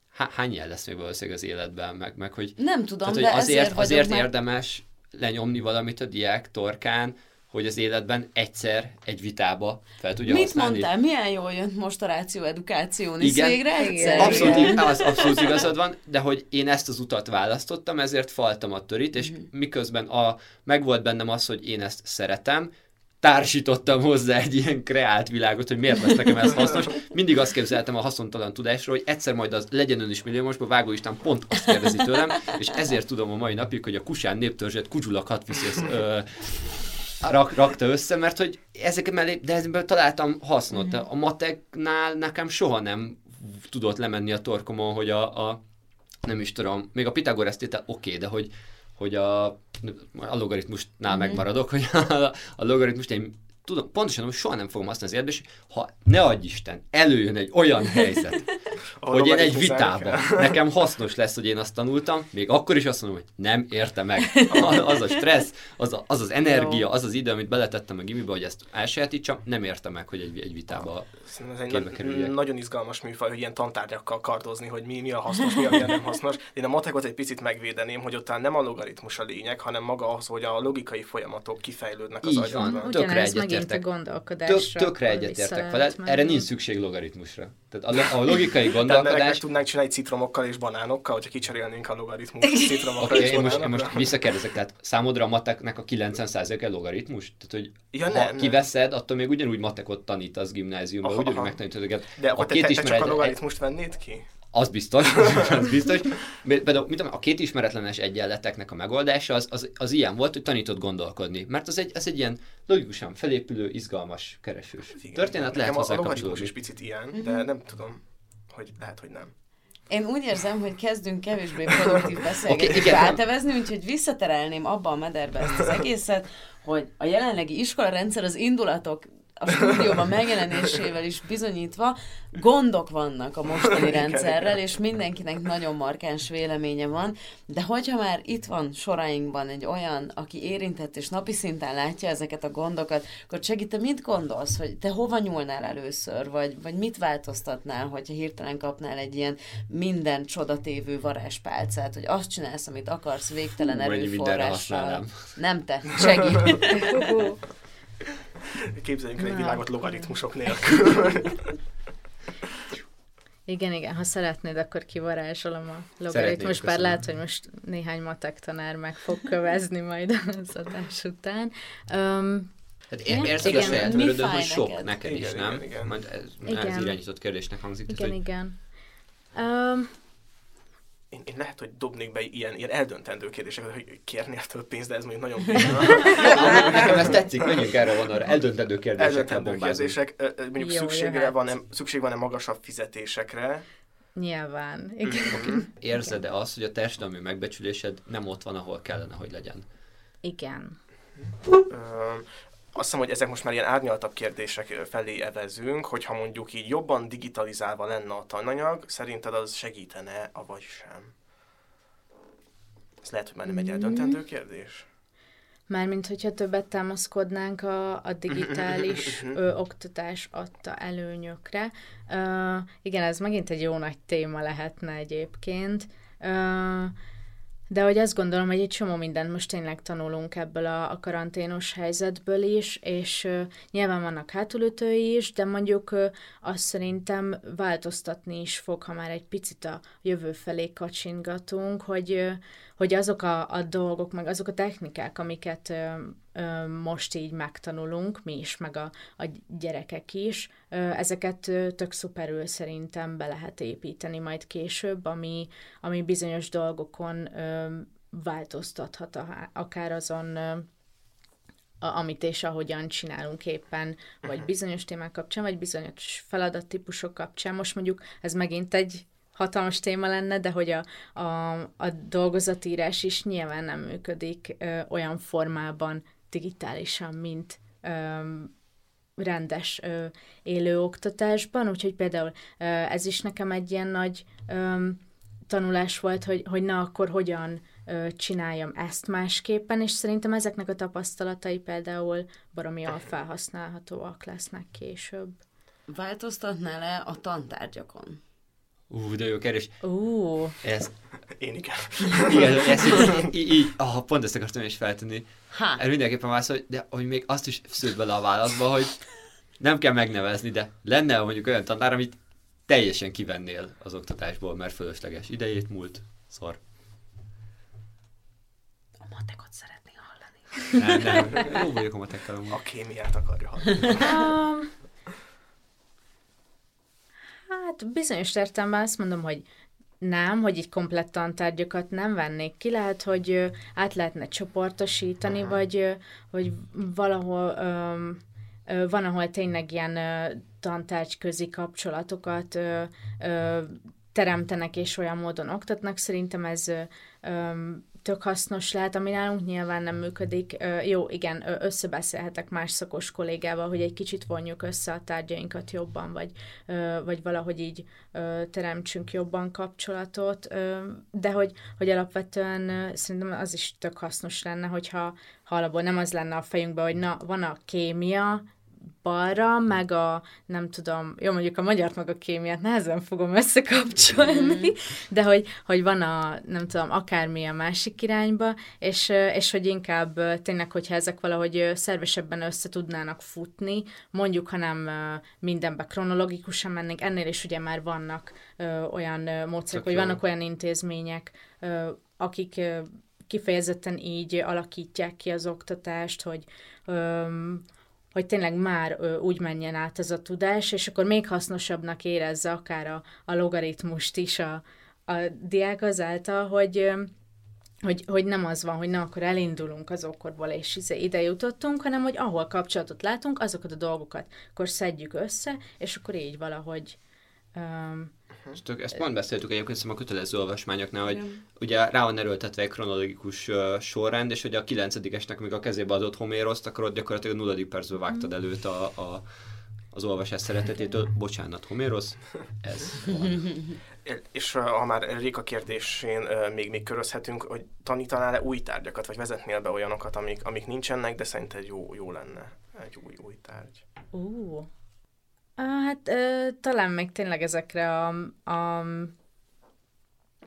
há, hány ilyen lesz még valószínűleg az életben, meg, meg hogy, Nem tudom, tehát, hogy de azért, ezért azért meg... érdemes lenyomni valamit a diák torkán, hogy az életben egyszer egy vitába fel tudja Mit használni. mondtál? Milyen jól jött most a ráció edukáción is Igen. végre egyszer? Igen. Abszolút, Igen. az abszolút igazad van, de hogy én ezt az utat választottam, ezért faltam a törit, és Mhm. miközben a, megvolt bennem az, hogy én ezt szeretem, társítottam hozzá egy ilyen kreált világot, hogy miért lesz nekem ez hasznos. Mindig azt képzeltem a haszontalan tudásról, hogy egyszer majd az legyen ön is milliómosban, Vágó István pont azt kérdezi tőlem, és ezért tudom a mai napig, hogy a Kusán néptörzset Kudzsulak Hatviszi ö, rak, rakta össze, mert hogy ezek mellé, de ezből találtam hasznot. A mateknál nekem soha nem tudott lemenni a torkomon, hogy a, a nem is tudom, még a Pitagorasz tétel oké, okay, de hogy, hogy a, a logaritmusnál mm-hmm. megmaradok, hogy a, a logaritmust én tudom, pontosan hogy soha nem fogom használni az érdés, ha ne adj Isten, előjön egy olyan helyzet, hogy én egy kell. nekem hasznos lesz, hogy én azt tanultam, még akkor is azt mondom, hogy nem érte meg. Az a stressz, az a, az, az energia, az az idő, amit beletettem a gimibe, hogy ezt elsajátítsam, nem érte meg, hogy egy, egy vitába Szerintem ez egy na- nagyon izgalmas műfaj, hogy ilyen tantárgyakkal kardozni, hogy mi, mi a hasznos, mi a mi a nem hasznos. Én a matekot egy picit megvédeném, hogy ott nem a logaritmus a lényeg, hanem maga az, hogy a logikai folyamatok kifejlődnek az Így agyadban. van. Tökre Ugyanez megint a egyetértek. Tök, tökre egyetértek erre nincs szükség logaritmusra. Tehát a, a logikai Tehát meg, meg gondolkodás... tudnánk csinálni citromokkal és banánokkal, hogyha kicserélnénk a logaritmus citromokra Oké, és én most, én most visszakérdezek, tehát számodra a mateknek a 90%-e logaritmus? Tehát, hogy Ja, ha nem, kiveszed, attól még ugyanúgy matekot tanítasz gimnáziumban, Aha, ugyanúgy megtanítod őket. De a két te, te csak a logaritmust vennéd ki? az biztos, az biztos. Például, mit tudom, a két ismeretlenes egyenleteknek a megoldása az, az, az ilyen volt, hogy tanított gondolkodni. Mert az egy, az egy ilyen logikusan felépülő, izgalmas, keresős Igen. történet, lehet hozzá a logaritmus is picit ilyen, de nem tudom, hogy lehet, hogy nem. Én úgy érzem, hogy kezdünk kevésbé produktív beszélgetésbe Oké, okay, átevezni, úgyhogy visszaterelném abba a mederbe ezt az egészet, hogy a jelenlegi iskolarendszer az indulatok a stúdióban megjelenésével is bizonyítva, gondok vannak a mostani Igen, rendszerrel, igen. és mindenkinek nagyon markáns véleménye van, de hogyha már itt van sorainkban egy olyan, aki érintett és napi szinten látja ezeket a gondokat, akkor segít, te mit gondolsz, hogy te hova nyúlnál először, vagy, vagy mit változtatnál, hogyha hirtelen kapnál egy ilyen minden csodatévő varázspálcát, hogy azt csinálsz, amit akarsz, végtelen erőforrással. Nem te, segít. Képzeljünk el egy világot logaritmusok nélkül. Igen, igen, ha szeretnéd, akkor kivarázsolom a logaritmus, bár lehet, hogy most néhány matek tanár meg fog kövezni majd az adás után. Um, Hát én Igen. érzed a Igen. saját Mi örödön, fáj hogy sok neked? neked is, Igen, nem? igen, igen. Majd ez, Igen. ez irányított kérdésnek hangzik. igen, tehát, hogy igen. Um, én, én lehet, hogy dobnék be ilyen, ilyen eldöntendő kérdéseket, hogy kérnél több pénzt, de ez mondjuk nagyon Nekem ez tetszik, menjünk erre van arra. Eldöntendő kérdésekre Eldöntendő kérdések, mondjuk Jó, szükségre jöhet. van-e, szükség van-e magasabb fizetésekre, Nyilván. Igen. Érzed-e azt, hogy a társadalmi megbecsülésed nem ott van, ahol kellene, hogy legyen? Igen. Azt hiszem, hogy ezek most már ilyen árnyaltabb kérdések felé evezünk, hogyha mondjuk így jobban digitalizálva lenne a tananyag, szerinted az segítene, avagy sem? Ez lehet, hogy már nem egy eldöntendő kérdés. Mármint, hogyha többet támaszkodnánk a, a digitális ö, oktatás adta előnyökre. Ö, igen, ez megint egy jó nagy téma lehetne egyébként. Ö, de hogy azt gondolom, hogy egy csomó mindent most tényleg tanulunk ebből a, a karanténos helyzetből is, és ö, nyilván vannak hátulütői is, de mondjuk ö, azt szerintem változtatni is fog, ha már egy picit a jövő felé kacsingatunk, hogy, ö, hogy azok a, a dolgok, meg azok a technikák, amiket ö, most így megtanulunk, mi is, meg a, a gyerekek is, ezeket tök szuperül szerintem be lehet építeni majd később, ami, ami bizonyos dolgokon változtathat a, akár azon amit és ahogyan csinálunk éppen, vagy bizonyos témák kapcsán, vagy bizonyos feladattípusok kapcsán. Most mondjuk ez megint egy hatalmas téma lenne, de hogy a, a, a dolgozatírás is nyilván nem működik ö, olyan formában digitálisan, mint ö, rendes ö, élő oktatásban, úgyhogy például ö, ez is nekem egy ilyen nagy ö, tanulás volt, hogy, hogy na akkor hogyan ö, csináljam ezt másképpen, és szerintem ezeknek a tapasztalatai például baromi jól felhasználhatóak lesznek később. Változtatnál-e a tantárgyakon? Ú, de jó kérdés. Ú, Ez, Én igen. igen, ez így, így, így ah, pont ezt akartam is feltenni. Ha, Erről mindenképpen válaszol, de hogy még azt is szült bele a válaszba, hogy nem kell megnevezni, de lenne mondjuk olyan tanár, amit teljesen kivennél az oktatásból, mert fölösleges idejét múlt szor. a matekot szeretné hallani. Nem, nem. Jó vagyok a matekkal. A kémiát akarja hallani. Um, hát bizonyos értelemben azt mondom, hogy nem, hogy így komplett tantárgyakat nem vennék ki, lehet, hogy át lehetne csoportosítani, vagy, ö, vagy valahol öm, ö, van, ahol tényleg ilyen ö, tantárgyközi kapcsolatokat ö, teremtenek és olyan módon oktatnak. Szerintem ez öm, tök hasznos lehet, ami nálunk nyilván nem működik. Jó, igen, összebeszélhetek más szakos kollégával, hogy egy kicsit vonjuk össze a tárgyainkat jobban, vagy, vagy valahogy így teremtsünk jobban kapcsolatot, de hogy, hogy alapvetően szerintem az is tök hasznos lenne, hogyha ha alapból nem az lenne a fejünkben, hogy na, van a kémia, balra, meg a, nem tudom, jó, mondjuk a magyart meg a kémiát nehezen fogom összekapcsolni, de hogy, hogy van a, nem tudom, akármi a másik irányba, és, és hogy inkább tényleg, hogyha ezek valahogy szervesebben össze tudnának futni, mondjuk, ha nem mindenbe kronológikusan mennénk, ennél is ugye már vannak olyan módszerek, hogy vannak olyan intézmények, akik kifejezetten így alakítják ki az oktatást, hogy öm, hogy tényleg már ö, úgy menjen át ez a tudás, és akkor még hasznosabbnak érezze akár a, a logaritmust is a, a diák azáltal, hogy, ö, hogy, hogy nem az van, hogy na, akkor elindulunk az okkorból, és izé ide jutottunk, hanem hogy ahol kapcsolatot látunk, azokat a dolgokat akkor szedjük össze, és akkor így valahogy öm, És tök, ezt pont beszéltük egyébként szerintem a kötelező olvasmányoknál, hogy Igen. ugye rá van erőltetve egy kronológikus uh, sorrend, és hogy a kilencedikesnek még a kezébe adott Homéroszt, akkor ott gyakorlatilag a nulladik percből vágtad előtt a, a, az olvasás szeretetétől. Bocsánat, Homérosz, ez van. És ha már Réka kérdésén még, még körözhetünk, hogy tanítanál-e új tárgyakat, vagy vezetnél be olyanokat, amik, amik nincsenek, de szerinted jó, jó lenne egy új, új tárgy. Á, Hát ö, talán még tényleg ezekre a, a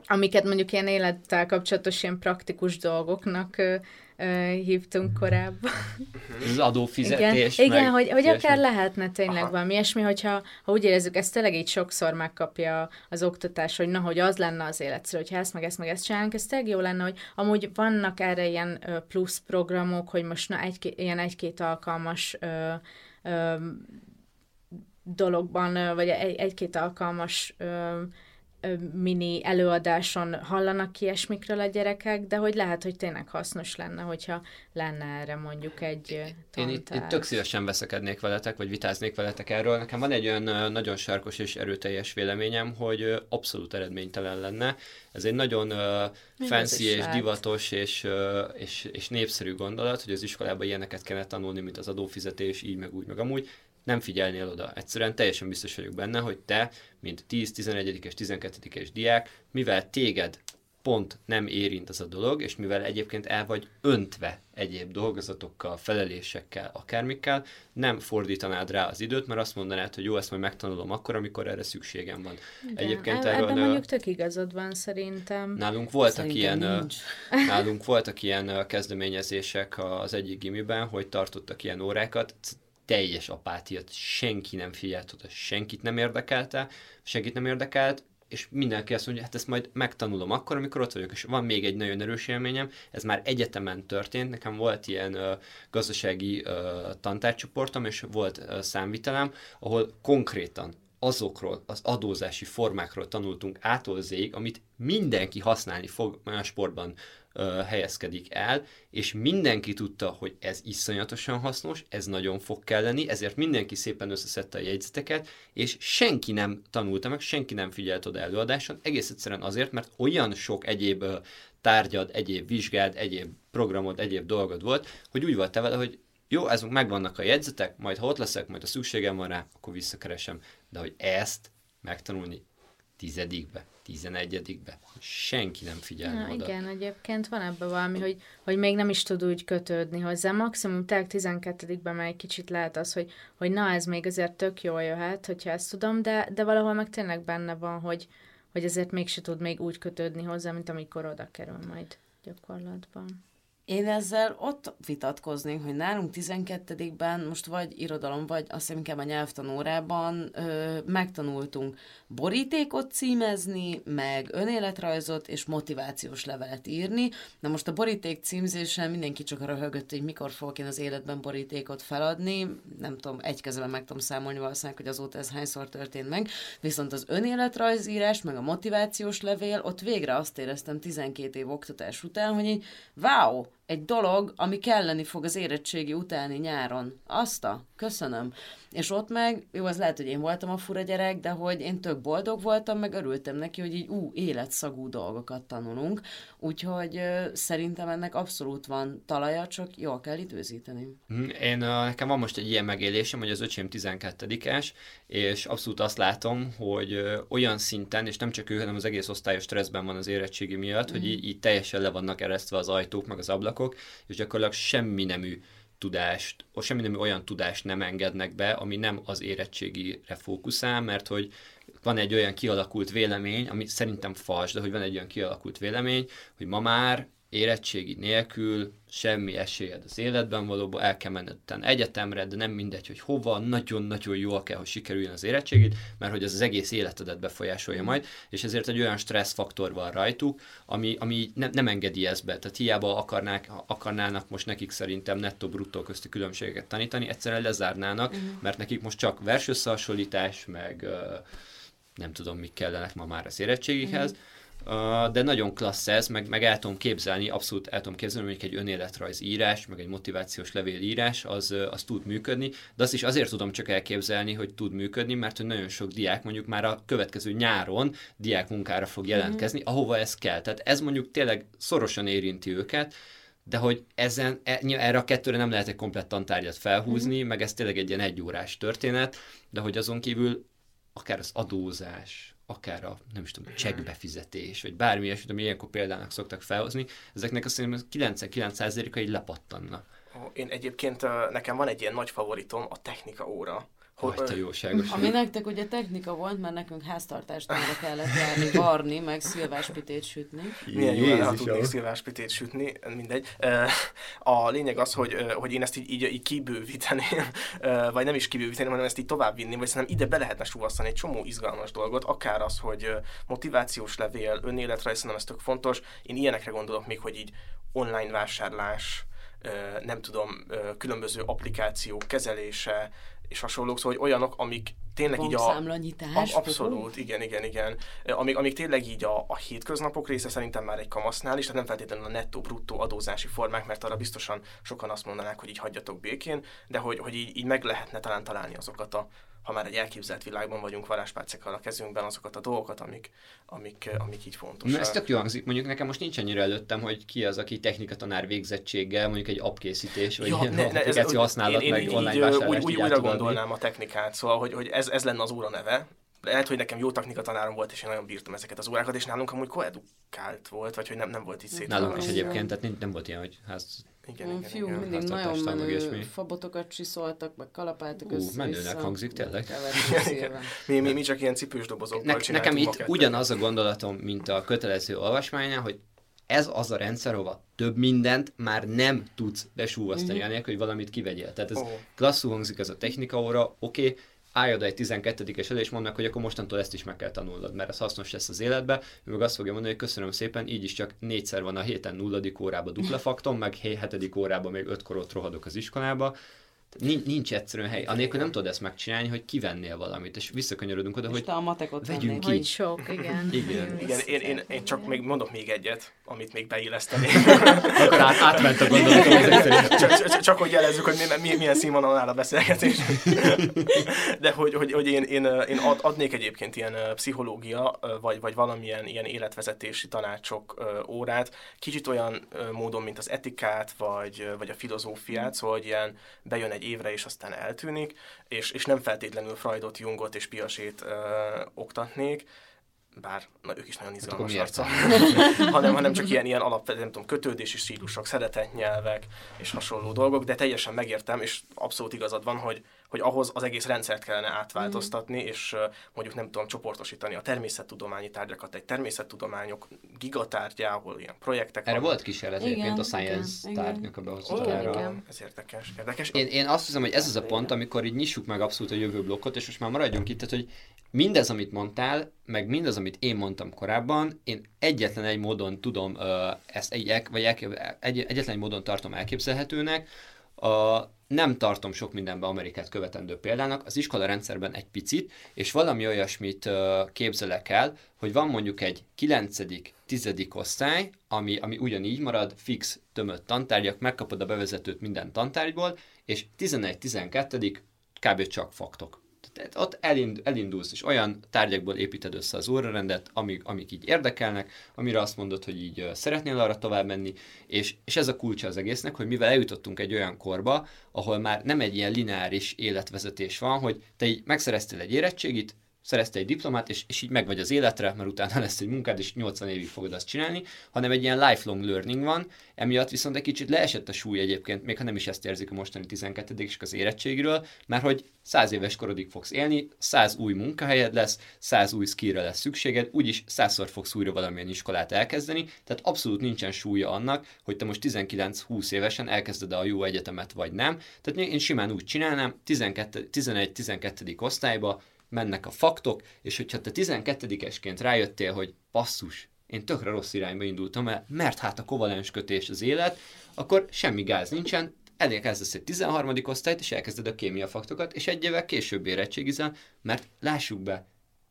amiket mondjuk ilyen élettel kapcsolatos ilyen praktikus dolgoknak ö, ö, hívtunk korábban. Ez az adófizetés. igen, igen meg hogy, hogy ilyesmi. akár lehetne tényleg Aha. valami ilyesmi, hogyha ha úgy érezzük, ezt tényleg így sokszor megkapja az oktatás, hogy na, hogy az lenne az életszerű, hogyha ezt meg ezt meg ezt csinálunk, ez tényleg jó lenne, hogy amúgy vannak erre ilyen plusz programok, hogy most na egy, ilyen egy-két alkalmas ö, ö, dologban, vagy egy, egy-két alkalmas mini előadáson hallanak ilyesmikről a gyerekek, de hogy lehet, hogy tényleg hasznos lenne, hogyha lenne erre mondjuk egy Én itt, itt tök szívesen veszekednék veletek, vagy vitáznék veletek erről. Nekem van egy olyan nagyon sarkos és erőteljes véleményem, hogy abszolút eredménytelen lenne. Ez egy nagyon uh, fancy és lehet. divatos és, uh, és, és népszerű gondolat, hogy az iskolában ilyeneket kellene tanulni, mint az adófizetés, így meg úgy, meg amúgy nem figyelnél oda. Egyszerűen teljesen biztos vagyok benne, hogy te, mint 10, 11 és 12 es diák, mivel téged pont nem érint az a dolog, és mivel egyébként el vagy öntve egyéb dolgozatokkal, felelésekkel, akármikkel, nem fordítanád rá az időt, mert azt mondanád, hogy jó, ezt majd megtanulom akkor, amikor erre szükségem van. Igen. Egyébként erről, Ebben mondjuk tök igazad van szerintem. Nálunk voltak szerintem ilyen, nincs. nálunk voltak ilyen kezdeményezések az egyik gimiben, hogy tartottak ilyen órákat, teljes apátiát, senki nem figyelt oda, senkit nem érdekelte, senkit nem érdekelt, és mindenki azt mondja, hát ezt majd megtanulom akkor, amikor ott vagyok. És van még egy nagyon erős élményem, ez már egyetemen történt, nekem volt ilyen uh, gazdasági uh, tantárcsoportom, és volt uh, számvitelem, ahol konkrétan azokról az adózási formákról tanultunk ától amit mindenki használni fog a sportban helyezkedik el, és mindenki tudta, hogy ez iszonyatosan hasznos, ez nagyon fog kelleni, ezért mindenki szépen összeszedte a jegyzeteket, és senki nem tanulta meg, senki nem figyelt oda előadáson, egész egyszerűen azért, mert olyan sok egyéb tárgyad, egyéb vizsgád, egyéb programod, egyéb dolgod volt, hogy úgy volt vele, hogy jó, ezek megvannak a jegyzetek, majd ha ott leszek, majd a szükségem van rá, akkor visszakeresem. De hogy ezt megtanulni tizedikbe, tizenegyedikbe. Senki nem figyel Na, oda. Igen, egyébként van ebben valami, hogy, hogy még nem is tud úgy kötődni hozzá. Maximum tényleg tizenkettedikben már egy kicsit lehet az, hogy, hogy na, ez még azért tök jól jöhet, hogyha ezt tudom, de, de valahol meg tényleg benne van, hogy, hogy ezért mégse tud még úgy kötődni hozzá, mint amikor oda kerül majd gyakorlatban. Én ezzel ott vitatkoznék, hogy nálunk 12-ben most vagy irodalom, vagy azt hiszem inkább a nyelvtanórában ö, megtanultunk borítékot címezni, meg önéletrajzot és motivációs levelet írni. Na most a boríték címzésen mindenki csak arra hölgött, hogy mikor fogok én az életben borítékot feladni. Nem tudom, egy kezben meg tudom számolni valószínűleg, hogy azóta ez hányszor történt meg. Viszont az önéletrajzírás, meg a motivációs levél, ott végre azt éreztem 12 év oktatás után, hogy így, wow, egy dolog, ami kelleni fog az érettségi utáni nyáron. Azt a, köszönöm. És ott meg, jó, az lehet, hogy én voltam a fura gyerek, de hogy én tök boldog voltam, meg örültem neki, hogy így ú, életszagú dolgokat tanulunk. Úgyhogy ö, szerintem ennek abszolút van talaja, csak jól kell időzíteni. Mhm, én, nekem van most egy ilyen megélésem, hogy az öcsém 12-es, és abszolút azt látom, hogy olyan szinten, és nem csak ő, hanem az egész osztályos stresszben van az érettségi miatt, mm. hogy így, így teljesen le vannak eresztve az ajtók, meg az ablakok, és gyakorlatilag semmi nemű tudást, semmi nem olyan tudást nem engednek be, ami nem az érettségire fókuszál, mert hogy van egy olyan kialakult vélemény, ami szerintem fals, de hogy van egy olyan kialakult vélemény, hogy ma már érettségi nélkül semmi esélyed az életben valóban, el kell menned egyetemre, de nem mindegy, hogy hova, nagyon-nagyon jól kell, hogy sikerüljön az érettségid, mert hogy az az egész életedet befolyásolja majd, és ezért egy olyan stresszfaktor van rajtuk, ami, ami ne, nem engedi ezt be. Tehát hiába akarnák, akarnának most nekik szerintem nettó-bruttó közti különbségeket tanítani, egyszerűen lezárnának, uh-huh. mert nekik most csak versösszehasonlítás, meg nem tudom, mik kellenek ma már az érettségikhez, uh-huh de nagyon klassz ez, meg, meg el tudom képzelni, abszolút el tudom képzelni, hogy egy önéletrajz írás, meg egy motivációs levél írás, az, az tud működni, de azt is azért tudom csak elképzelni, hogy tud működni, mert hogy nagyon sok diák mondjuk már a következő nyáron diák munkára fog mhm. jelentkezni, mm-hmm. ahova ez kell. Tehát ez mondjuk tényleg szorosan érinti őket, de hogy ezen, e, erre a kettőre nem lehet egy komplett tantárgyat felhúzni, mm-hmm. meg ez tényleg egy ilyen egyórás történet, de hogy azon kívül akár az adózás, akár a, nem is tudom, csekkbefizetés, vagy bármi ilyesmit, ami ilyenkor példának szoktak felhozni, ezeknek azt hiszem 99%-a így lepattanna. Én egyébként nekem van egy ilyen nagy favoritom, a technika óra te jóságos. Ami nektek ugye technika volt, mert nekünk háztartást kellett járni, varni, meg szilváspitét sütni. Milyen jó lenne, ha tudnék szilváspitét sütni, mindegy. A lényeg az, hogy, hogy én ezt így, így, így kibővíteném, vagy nem is kibővíteném, hanem ezt így továbbvinném, vagy szerintem ide be lehetne suvasztani egy csomó izgalmas dolgot, akár az, hogy motivációs levél, önéletre, szerintem ez tök fontos. Én ilyenekre gondolok még, hogy így online vásárlás, nem tudom, különböző applikációk kezelése, és hasonlók, szóval hogy olyanok, amik tényleg így a... Abszolút, igen, igen, igen. Amik, amik tényleg így a, a hétköznapok része szerintem már egy kamasznál is, tehát nem feltétlenül a nettó-bruttó adózási formák, mert arra biztosan sokan azt mondanák, hogy így hagyjatok békén, de hogy, hogy így, így meg lehetne talán találni azokat a, ha már egy elképzelt világban vagyunk varázspálcekkal a kezünkben, azokat a dolgokat, amik, amik, amik így fontosak. Ez tök jó hangzik. Mondjuk nekem most nincs annyira előttem, hogy ki az, aki technikatanár végzettséggel, mondjuk egy appkészítés, vagy ja, ilyen ne, ne, ez, használat, én, én meg így, online így, úgy, úgy, újra gondolnám a technikát, szóval, hogy, hogy ez, ez lenne az óra neve, lehet, hogy nekem jó technika tanárom volt, és én nagyon bírtam ezeket az órákat, és nálunk amúgy koedukált volt, vagy hogy nem, nem volt így szét. Nálunk is egyébként, tehát nem, nem volt ilyen, hogy ház igen, igen, fiú igen. mindig nagyon menő fabotokat csiszoltak, meg kalapáltak Ú, össze menőnek hangzik tényleg. mi, mi, mi csak ilyen cipős dobozokkal ne, Nekem itt ugyanaz a gondolatom, mint a kötelező olvasmánynál, hogy ez az a rendszer, ahova több mindent már nem tudsz besúvasztani, mm-hmm. anélkül, hogy valamit kivegyél. Tehát ez oh. klasszul hangzik ez a technika óra, oké, okay, állj oda egy 12-es elé, és mondnak, hogy akkor mostantól ezt is meg kell tanulnod, mert ez hasznos lesz az életbe. Ő meg azt fogja mondani, hogy köszönöm szépen, így is csak négyszer van a héten nulladik órában dupla faktom, meg hetedik órában még ötkor ott rohadok az iskolába, Nincs, nincs egyszerűen hely. Anélkül nem tudod ezt megcsinálni, hogy kivennél valamit, és visszakanyarodunk oda, és hogy te a matekot vegyünk ki. Hogy sok, igen. igen. igen én, én, én, csak még mondok még egyet, amit még beillesztenék. Akkor át, átment a gondolatom. csak, csak, csak, hogy jelezzük, hogy mi, milyen színvonalon áll a beszélgetés. De hogy, hogy, hogy én, én, én ad, adnék egyébként ilyen pszichológia, vagy, vagy valamilyen ilyen életvezetési tanácsok órát, kicsit olyan módon, mint az etikát, vagy, vagy a filozófiát, szóval hogy ilyen bejön egy egy évre, és aztán eltűnik, és, és nem feltétlenül Freudot, Jungot és Piaget ö, oktatnék, bár na, ők is nagyon hát izgalmas arca, hanem, hanem csak ilyen, ilyen alap, nem tudom, kötődési stílusok, szeretetnyelvek és hasonló dolgok, de teljesen megértem, és abszolút igazad van, hogy, hogy ahhoz az egész rendszert kellene átváltoztatni, mm. és mondjuk nem tudom csoportosítani a természettudományi tárgyakat egy természettudományok gigatárgyáhol ilyen projektek Erre van. volt kísérlet egyébként a Science igen, tárgynak a behozatalára. Oh, ez érdekes. érdekes. Én, én azt hiszem, hogy ez az a pont, amikor így nyissuk meg abszolút a jövő blokkot, és most már maradjunk itt, tehát, hogy mindez, amit mondtál, meg mindaz, amit én mondtam korábban, én egyetlen egy módon tudom ezt egy, vagy egy, egyetlen egy módon tartom elképzelhetőnek, a, nem tartom sok mindenben Amerikát követendő példának, az iskola rendszerben egy picit, és valami olyasmit képzelek el, hogy van mondjuk egy 9 10 osztály, ami, ami ugyanígy marad, fix tömött tantárgyak, megkapod a bevezetőt minden tantárgyból, és 11-12 kb. csak faktok. Tehát ott elind, elindulsz, és olyan tárgyakból építed össze az órarendet, amik, amik így érdekelnek, amire azt mondod, hogy így szeretnél arra tovább menni, és, és ez a kulcsa az egésznek, hogy mivel eljutottunk egy olyan korba, ahol már nem egy ilyen lineáris életvezetés van, hogy te így megszereztél egy érettségit, szerezte egy diplomát, és, és így meg vagy az életre, mert utána lesz egy munkád, és 80 évig fogod azt csinálni, hanem egy ilyen lifelong learning van, emiatt viszont egy kicsit leesett a súly egyébként, még ha nem is ezt érzik a mostani 12 és az érettségről, mert hogy 100 éves korodig fogsz élni, 100 új munkahelyed lesz, 100 új skillre lesz szükséged, úgyis 100-szor fogsz újra valamilyen iskolát elkezdeni, tehát abszolút nincsen súlya annak, hogy te most 19-20 évesen elkezded a jó egyetemet vagy nem. Tehát én simán úgy csinálnám, 11-12. osztályba mennek a faktok, és hogyha te 12-esként rájöttél, hogy passzus, én tökre rossz irányba indultam el, mert hát a kovalens kötés az élet, akkor semmi gáz nincsen, elkezdesz egy 13. osztályt, és elkezded a kémia faktokat, és egy évvel később érettségizel, mert lássuk be,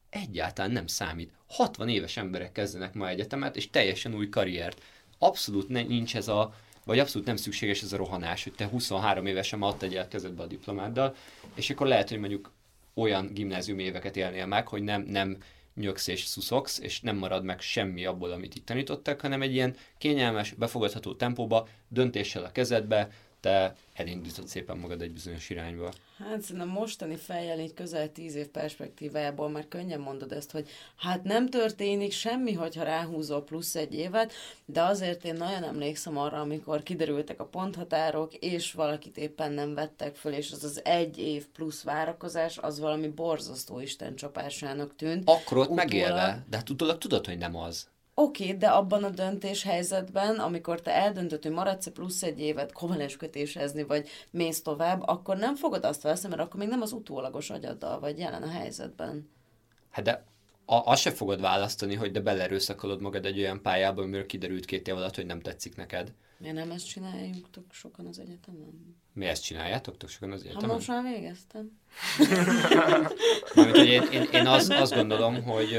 egyáltalán nem számít. 60 éves emberek kezdenek ma egyetemet, és teljesen új karriert. Abszolút ne, nincs ez a, vagy abszolút nem szükséges ez a rohanás, hogy te 23 évesen ma add egy kezedbe a diplomáddal, és akkor lehet, hogy mondjuk olyan gimnázium éveket élnél meg, hogy nem, nem nyöksz és szuszogsz, és nem marad meg semmi abból, amit itt tanítottak, hanem egy ilyen kényelmes, befogadható tempóba, döntéssel a kezedbe, te elindítod szépen magad egy bizonyos irányba. Hát szerintem mostani fejjel így közel tíz év perspektívájából már könnyen mondod ezt, hogy hát nem történik semmi, hogyha ráhúzol plusz egy évet, de azért én nagyon emlékszem arra, amikor kiderültek a ponthatárok, és valakit éppen nem vettek föl, és az az egy év plusz várakozás, az valami borzasztó Isten csapásának tűnt. Akkor ott Utólag... megélve, de hát utólag tudod, hogy nem az. Oké, de abban a döntés helyzetben, amikor te eldöntöd, hogy maradsz plusz egy évet kovalens kötésezni, vagy mész tovább, akkor nem fogod azt veszni, mert akkor még nem az utólagos agyaddal vagy jelen a helyzetben. Hát de a, azt se fogod választani, hogy de belerőszakolod magad egy olyan pályába, amiről kiderült két év alatt, hogy nem tetszik neked. Miért nem ezt csináljuk tök sokan az egyetemen? Mi ezt csináljátok tök sokan az Ha egyetemen? most már végeztem. Mármint, hogy én, én, én azt, azt gondolom, hogy,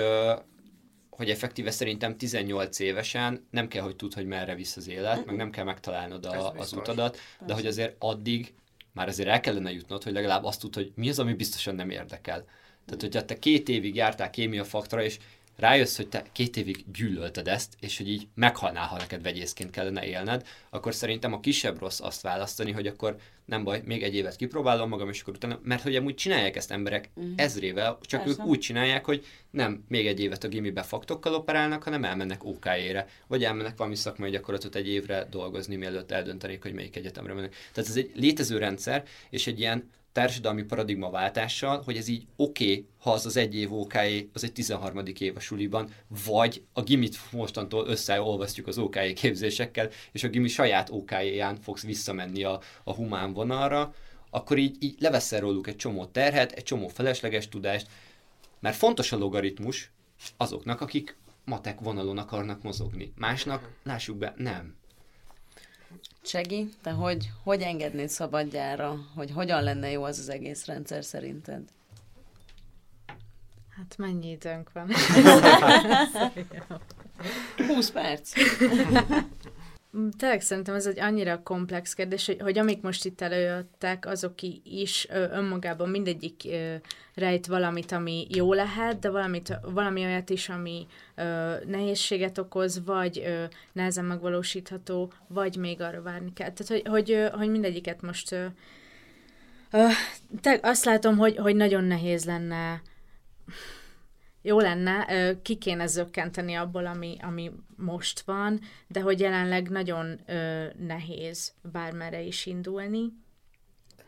hogy effektíve szerintem 18 évesen nem kell, hogy tudd, hogy merre visz az élet, meg nem kell megtalálnod a, az utadat, de hogy azért addig már azért el kellene jutnod, hogy legalább azt tudd, hogy mi az, ami biztosan nem érdekel. Tehát, hogyha te két évig jártál kémia faktra, és rájössz, hogy te két évig gyűlölted ezt, és hogy így meghalnál, ha neked vegyészként kellene élned, akkor szerintem a kisebb rossz azt választani, hogy akkor nem baj, még egy évet kipróbálom magam, és akkor utána, mert hogy amúgy csinálják ezt emberek uh-huh. ezrével, csak Persze. ők úgy csinálják, hogy nem még egy évet a gimibe faktokkal operálnak, hanem elmennek OK-ére, vagy elmennek valami szakmai gyakorlatot egy évre dolgozni, mielőtt eldöntenék, hogy melyik egyetemre mennek. Tehát ez egy létező rendszer, és egy ilyen társadalmi paradigmaváltással, hogy ez így oké, okay, ha az az egy év OK, az egy 13. év a suliban, vagy a gimit mostantól összeolvasztjuk az OK képzésekkel, és a gimi saját OK-ján fogsz visszamenni a, a humán vonalra, akkor így, így leveszel róluk egy csomó terhet, egy csomó felesleges tudást, mert fontos a logaritmus azoknak, akik matek vonalon akarnak mozogni. Másnak, lássuk be, nem. Csegi, te hogy, hogy engednéd szabadjára, hogy hogyan lenne jó az az egész rendszer szerinted? Hát mennyi időnk van? 20 perc. Tényleg szerintem ez egy annyira komplex kérdés, hogy, hogy amik most itt előjöttek, azok is ö, önmagában mindegyik ö, rejt valamit, ami jó lehet, de valamit, valami olyat is, ami ö, nehézséget okoz, vagy ö, nehezen megvalósítható, vagy még arra várni kell. Tehát, hogy, hogy, ö, hogy mindegyiket most... Ö, ö, te, azt látom, hogy, hogy nagyon nehéz lenne jó lenne, ki kéne zökkenteni abból, ami, ami most van, de hogy jelenleg nagyon ö, nehéz bármerre is indulni.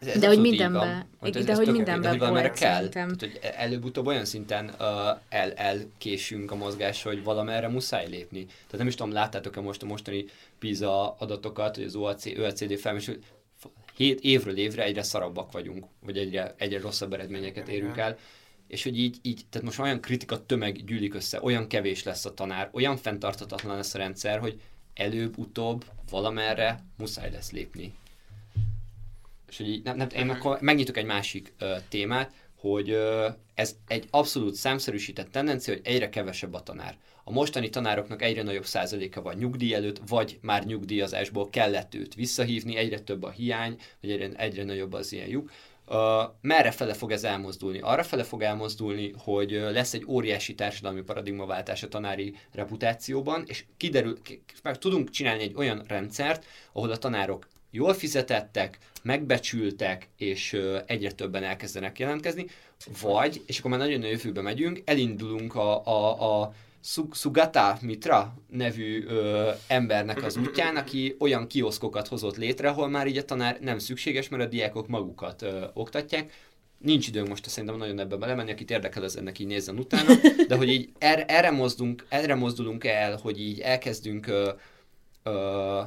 Ez- ez De hogy abszolút így mindenbe- van. igen, ez- de ez hogy tök- mindenbe de hogy kell. szerintem. Tehát, hogy előbb-utóbb olyan szinten uh, el, elkésünk a mozgás, hogy valamerre muszáj lépni. Tehát nem is tudom, láttátok-e most a mostani PISA adatokat, hogy az OAC, OECD felmérés, 7 évről évre egyre szarabbak vagyunk, vagy egyre, egyre rosszabb eredményeket érünk el. És hogy így, így, tehát most olyan kritika tömeg gyűlik össze, olyan kevés lesz a tanár, olyan fenntartatatlan lesz a rendszer, hogy előbb-utóbb valamerre muszáj lesz lépni. És hogy így, nem, nem, én akkor megnyitok egy másik ö, témát, hogy ö, ez egy abszolút számszerűsített tendencia, hogy egyre kevesebb a tanár. A mostani tanároknak egyre nagyobb százaléka van nyugdíj előtt, vagy már nyugdíjazásból kellett őt visszahívni, egyre több a hiány, vagy egyre, egyre nagyobb az ilyen lyuk. Uh, merre fele fog ez elmozdulni? Arra fele fog elmozdulni, hogy lesz egy óriási társadalmi paradigmaváltás a tanári reputációban, és kiderül, ki- meg tudunk csinálni egy olyan rendszert, ahol a tanárok jól fizetettek, megbecsültek, és egyre többen elkezdenek jelentkezni, vagy, és akkor már nagyon a jövőbe megyünk, elindulunk a, a, a Sugata Mitra nevű ö, embernek az útján, aki olyan kioszkokat hozott létre, ahol már így a tanár nem szükséges, mert a diákok magukat ö, oktatják. Nincs időnk most szerintem nagyon ebbe belemenni, akit érdekel, az ennek így nézzen utána, de hogy így erre, erre, mozdulunk, erre mozdulunk el, hogy így elkezdünk ö, ö,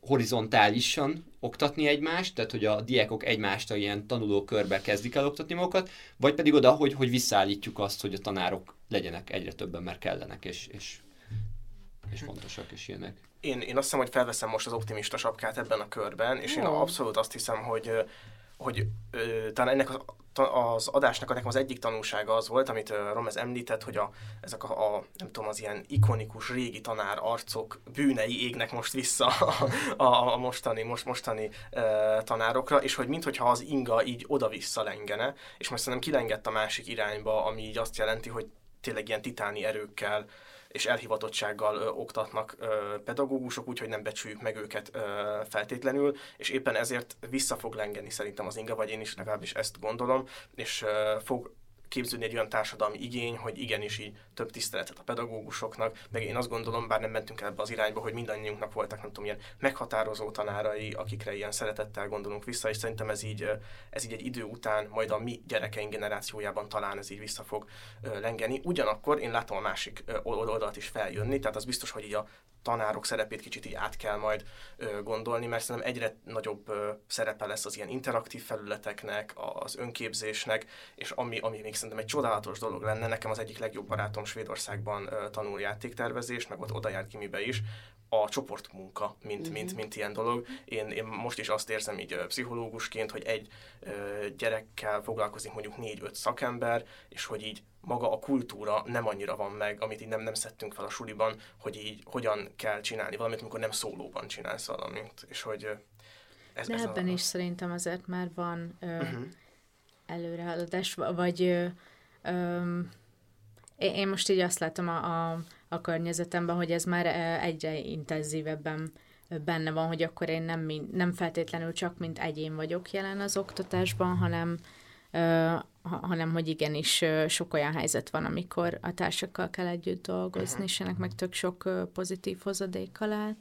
horizontálisan oktatni egymást, tehát hogy a diákok egymást a ilyen tanulókörbe kezdik el oktatni magukat, vagy pedig oda, hogy, hogy visszaállítjuk azt, hogy a tanárok legyenek egyre többen, mert kellenek, és, és, és fontosak, és ilyenek. Én, én azt hiszem, hogy felveszem most az optimista sapkát ebben a körben, és én abszolút azt hiszem, hogy hogy ö, talán ennek az, az adásnak nekem az egyik tanulsága az volt, amit Romez említett, hogy a, ezek a, a, nem tudom, az ilyen ikonikus régi tanár arcok bűnei égnek most vissza a, a, a mostani, most, mostani ö, tanárokra, és hogy minthogyha az inga így oda-vissza lengene, és most szerintem kilengett a másik irányba, ami így azt jelenti, hogy tényleg ilyen titáni erőkkel és elhivatottsággal ö, oktatnak ö, pedagógusok, úgyhogy nem becsüljük meg őket ö, feltétlenül, és éppen ezért vissza fog lengeni szerintem az inga, vagy én is legalábbis ezt gondolom, és ö, fog képződni egy olyan társadalmi igény, hogy igenis így több tiszteletet a pedagógusoknak, meg én azt gondolom, bár nem mentünk el ebbe az irányba, hogy mindannyiunknak voltak, nem tudom, ilyen meghatározó tanárai, akikre ilyen szeretettel gondolunk vissza, és szerintem ez így, ez így egy idő után, majd a mi gyerekeink generációjában talán ez így vissza fog lengeni. Ugyanakkor én látom a másik oldalt is feljönni, tehát az biztos, hogy így a tanárok szerepét kicsit így át kell majd gondolni, mert szerintem egyre nagyobb szerepe lesz az ilyen interaktív felületeknek, az önképzésnek, és ami, ami még szerintem egy csodálatos dolog lenne. Nekem az egyik legjobb barátom Svédországban uh, tanul játéktervezés, meg ott oda járt kimibe is, a csoportmunka, mint, uh-huh. mint, mint ilyen dolog. Én, én most is azt érzem így uh, pszichológusként, hogy egy uh, gyerekkel foglalkozik mondjuk négy-öt szakember, és hogy így maga a kultúra nem annyira van meg, amit így nem, nem szedtünk fel a suliban, hogy így hogyan kell csinálni valamit, amikor nem szólóban csinálsz valamit. És hogy ez, De ez ebben a... is szerintem azért már van ö, uh-huh. Előrehaladás, vagy ö, ö, én most így azt látom a, a, a környezetemben, hogy ez már egyre intenzívebben benne van, hogy akkor én nem, nem feltétlenül csak mint egyén vagyok jelen az oktatásban, hanem, ö, hanem hogy igenis sok olyan helyzet van, amikor a társakkal kell együtt dolgozni, uh-huh. és ennek meg tök sok pozitív hozadéka lehet.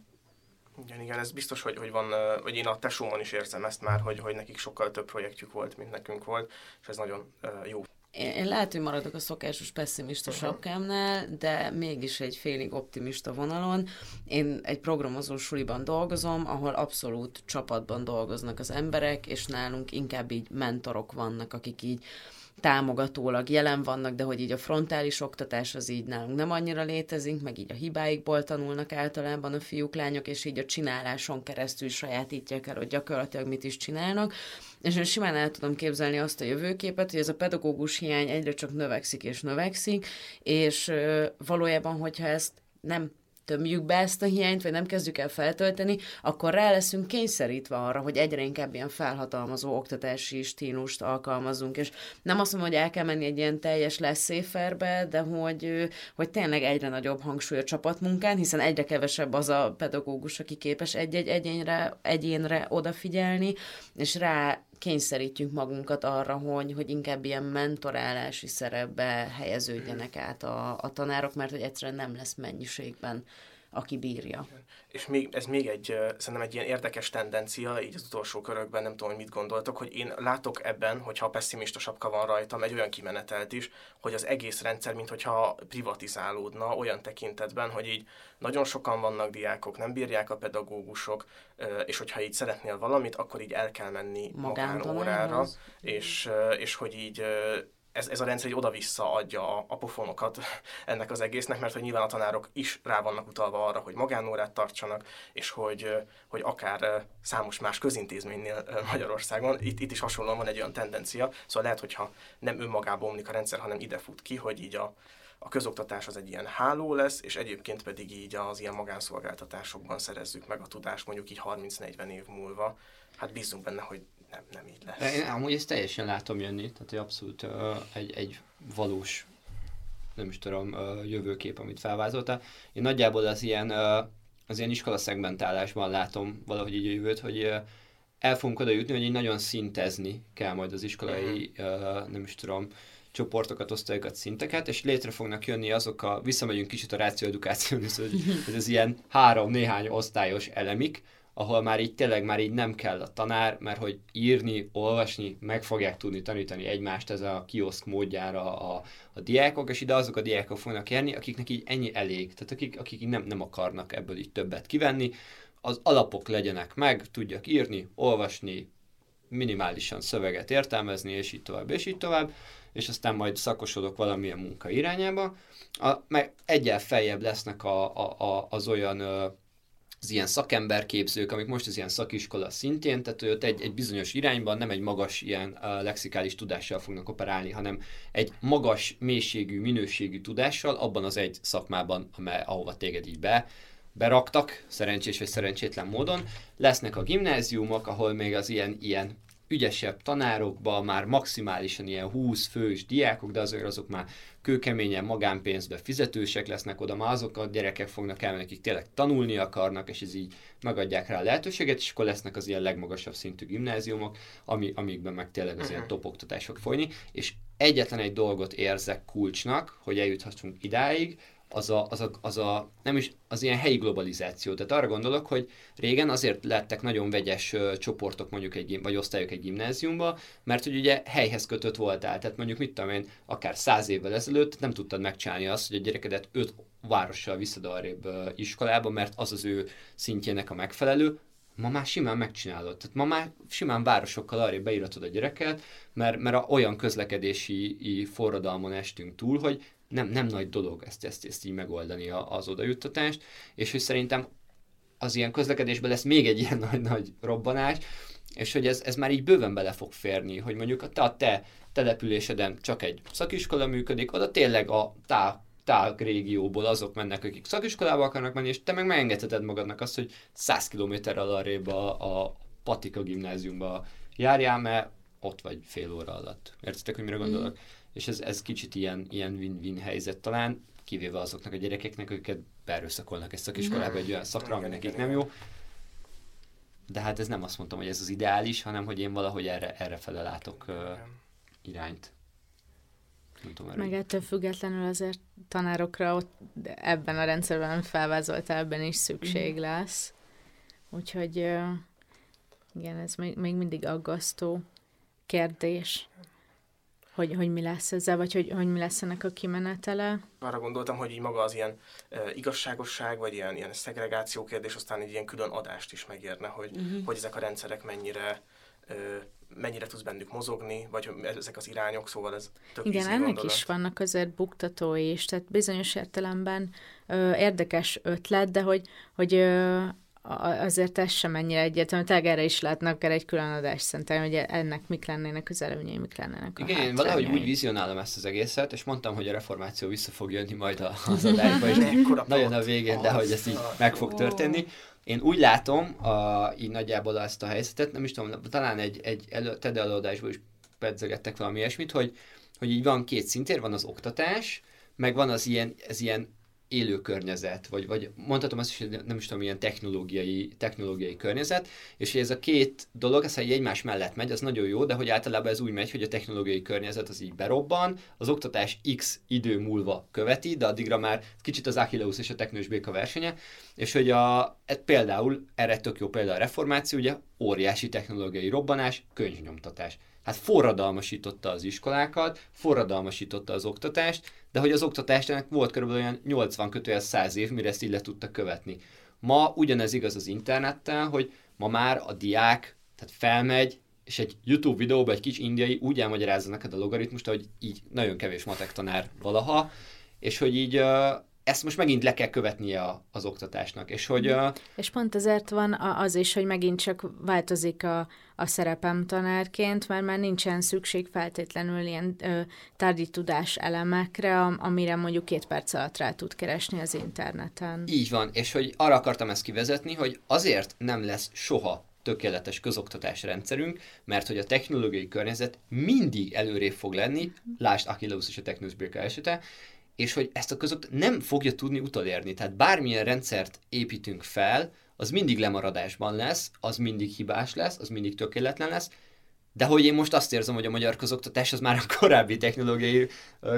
Igen, igen, ez biztos, hogy, hogy van, vagy én a tesómon is érzem ezt már, hogy, hogy nekik sokkal több projektjük volt, mint nekünk volt, és ez nagyon jó. Én, én lehet, hogy maradok a szokásos pessimista uh-huh. sapkámnál, de mégis egy félig optimista vonalon. Én egy programozó suliban dolgozom, ahol abszolút csapatban dolgoznak az emberek, és nálunk inkább így mentorok vannak, akik így támogatólag jelen vannak, de hogy így a frontális oktatás az így nálunk nem annyira létezik, meg így a hibáikból tanulnak általában a fiúk, lányok, és így a csináláson keresztül sajátítják el, hogy gyakorlatilag mit is csinálnak. És én simán el tudom képzelni azt a jövőképet, hogy ez a pedagógus hiány egyre csak növekszik és növekszik, és valójában, hogyha ezt nem tömjük be ezt a hiányt, vagy nem kezdjük el feltölteni, akkor rá leszünk kényszerítve arra, hogy egyre inkább ilyen felhatalmazó oktatási stílust alkalmazunk, és nem azt mondom, hogy el kell menni egy ilyen teljes leszéferbe, de hogy, hogy tényleg egyre nagyobb hangsúly a csapatmunkán, hiszen egyre kevesebb az a pedagógus, aki képes egy-egy egyénre, egyénre odafigyelni, és rá kényszerítjük magunkat arra, hogy, hogy inkább ilyen mentorálási szerepbe helyeződjenek át a, a tanárok, mert hogy egyszerűen nem lesz mennyiségben aki bírja. És még, ez még egy, szerintem egy ilyen érdekes tendencia, így az utolsó körökben, nem tudom, hogy mit gondoltok, hogy én látok ebben, hogyha pessimista sapka van rajtam, egy olyan kimenetelt is, hogy az egész rendszer, mintha privatizálódna olyan tekintetben, hogy így nagyon sokan vannak diákok, nem bírják a pedagógusok, és hogyha így szeretnél valamit, akkor így el kell menni magánórára, és, és hogy így ez, ez a rendszer egy oda-vissza adja a, a pofonokat ennek az egésznek, mert hogy nyilván a tanárok is rá vannak utalva arra, hogy magánórát tartsanak, és hogy, hogy akár számos más közintézménynél Magyarországon, itt, itt is hasonlóan van egy olyan tendencia, szóval lehet, hogyha nem önmagába omlik a rendszer, hanem ide fut ki, hogy így a, a közoktatás az egy ilyen háló lesz, és egyébként pedig így az ilyen magánszolgáltatásokban szerezzük meg a tudást mondjuk így 30-40 év múlva. Hát bízunk benne, hogy nem, nem így lesz. Én amúgy ezt teljesen látom jönni, tehát hogy abszolút uh, egy, egy valós nem is tudom, uh, jövőkép, amit felvázolta. Én nagyjából az ilyen, uh, az ilyen iskola szegmentálásban látom valahogy így a jövőt, hogy uh, el fogunk oda jutni, hogy így nagyon szintezni kell majd az iskolai, uh, nem is tudom, csoportokat, osztályokat, szinteket, és létre fognak jönni azok a, visszamegyünk kicsit a rációedukáción, hogy ez ilyen három, néhány osztályos elemik, ahol már így tényleg már így nem kell a tanár, mert hogy írni, olvasni, meg fogják tudni tanítani egymást ez a kioszk módjára a, a diákok, és ide azok a diákok fognak járni, akiknek így ennyi elég, tehát akik, akik így nem, nem akarnak ebből így többet kivenni, az alapok legyenek meg, tudjak írni, olvasni, minimálisan szöveget értelmezni, és így tovább, és így tovább, és aztán majd szakosodok valamilyen munka irányába. A, meg egyel feljebb lesznek a, a, a, az olyan az ilyen szakemberképzők, amik most az ilyen szakiskola szintén, tehát ott egy, egy bizonyos irányban nem egy magas ilyen uh, lexikális tudással fognak operálni, hanem egy magas mélységű, minőségű tudással abban az egy szakmában, amely, ahova téged így be beraktak, szerencsés vagy szerencsétlen módon. Lesznek a gimnáziumok, ahol még az ilyen, ilyen ügyesebb tanárokba, már maximálisan ilyen 20 fős diákok, de azért azok már kőkeményen magánpénzbe fizetősek lesznek oda, már azok a gyerekek fognak elmenni, akik tényleg tanulni akarnak, és ez így megadják rá a lehetőséget, és akkor lesznek az ilyen legmagasabb szintű gimnáziumok, ami, amikben meg tényleg az ilyen mhm. topoktatások folyni, és egyetlen egy dolgot érzek kulcsnak, hogy eljuthatunk idáig, az a, az, a, az a, nem is, az ilyen helyi globalizáció. Tehát arra gondolok, hogy régen azért lettek nagyon vegyes csoportok mondjuk egy, vagy osztályok egy gimnáziumba, mert hogy ugye helyhez kötött voltál. Tehát mondjuk mit tudom én, akár száz évvel ezelőtt nem tudtad megcsinálni azt, hogy a gyerekedet öt várossal visszad arrébb iskolába, mert az az ő szintjének a megfelelő, ma már simán megcsinálod. Tehát ma már simán városokkal arra beíratod a gyereket, mert, mert a olyan közlekedési forradalmon estünk túl, hogy nem, nem nagy dolog ezt, ezt, ezt így megoldani az odajuttatást, és hogy szerintem az ilyen közlekedésben lesz még egy ilyen nagy-nagy robbanás, és hogy ez, ez már így bőven bele fog férni, hogy mondjuk a te, a te településeden csak egy szakiskola működik, oda tényleg a tá, tág régióból azok mennek, akik szakiskolába akarnak menni, és te meg megengedheted magadnak azt, hogy 100 kilométerrel arrébb a, a Patika gimnáziumba járjál, mert ott vagy fél óra alatt. Értitek, hogy mire mm. gondolok? Mm. És ez, ez kicsit ilyen, ilyen win-win helyzet talán, kivéve azoknak a gyerekeknek, akiket beerőszakolnak egy szakiskolába egy olyan szakra, ami nekik nem jó. De hát ez nem azt mondtam, hogy ez az ideális, hanem hogy én valahogy erre, erre fele látok uh, irányt. tudom, Meg ettől függetlenül azért tanárokra ott ebben a rendszerben felvázolt ebben is szükség mm. lesz. Úgyhogy uh, igen, ez még, még mindig aggasztó kérdés hogy, hogy mi lesz ezzel, vagy hogy, hogy mi lesz ennek a kimenetele. Arra gondoltam, hogy így maga az ilyen e, igazságosság, vagy ilyen, ilyen szegregáció kérdés, aztán egy ilyen külön adást is megérne, hogy, uh-huh. hogy ezek a rendszerek mennyire e, mennyire tudsz bennük mozogni, vagy ezek az irányok, szóval ez tök Igen, ennek gondolat. is vannak azért buktatói is, tehát bizonyos értelemben ö, érdekes ötlet, de hogy, hogy ö, azért ez sem ennyire egyértelmű, tényleg erre is látnak akár egy külön adást szerintem, hogy ennek mik lennének az előnyei, mik lennének a Igen, én valahogy úgy vizionálom ezt az egészet, és mondtam, hogy a reformáció vissza fog jönni majd az adásba, és nagyon a végén, de hogy ez így meg fog történni. Én úgy látom a, így nagyjából ezt a helyzetet, nem is tudom, talán egy, egy elő, TED előadásból is pedzegettek valami ilyesmit, hogy, hogy így van két szintér, van az oktatás, meg van az ilyen, ez ilyen élő környezet, vagy, vagy mondhatom azt is, hogy nem is tudom, ilyen technológiai, technológiai környezet, és hogy ez a két dolog, ez ha egymás mellett megy, az nagyon jó, de hogy általában ez úgy megy, hogy a technológiai környezet az így berobban, az oktatás x idő múlva követi, de addigra már kicsit az Achilleus és a technős béka versenye, és hogy a, ez például, erre tök jó példa a reformáció, ugye óriási technológiai robbanás, könyvnyomtatás. Hát forradalmasította az iskolákat, forradalmasította az oktatást, de hogy az oktatásnak volt körülbelül olyan 80 kötőjel 100 év, mire ezt így le tudta követni. Ma ugyanez igaz az internettel, hogy ma már a diák tehát felmegy, és egy YouTube videóban egy kis indiai úgy elmagyarázza neked a logaritmust, hogy így nagyon kevés matek tanár valaha, és hogy így ezt most megint le kell követnie a, az oktatásnak. És, hogy, uh... és pont ezért van az is, hogy megint csak változik a, a szerepem tanárként, mert már nincsen szükség feltétlenül ilyen ö, tárgyi tudás elemekre, amire mondjuk két perc alatt rá tud keresni az interneten. Így van, és hogy arra akartam ezt kivezetni, hogy azért nem lesz soha tökéletes közoktatás rendszerünk, mert hogy a technológiai környezet mindig előrébb fog lenni, lásd Achilleus és a Technus esete, és hogy ezt a között nem fogja tudni utolérni. Tehát bármilyen rendszert építünk fel, az mindig lemaradásban lesz, az mindig hibás lesz, az mindig tökéletlen lesz, de hogy én most azt érzem, hogy a magyar közoktatás az már a korábbi technológiai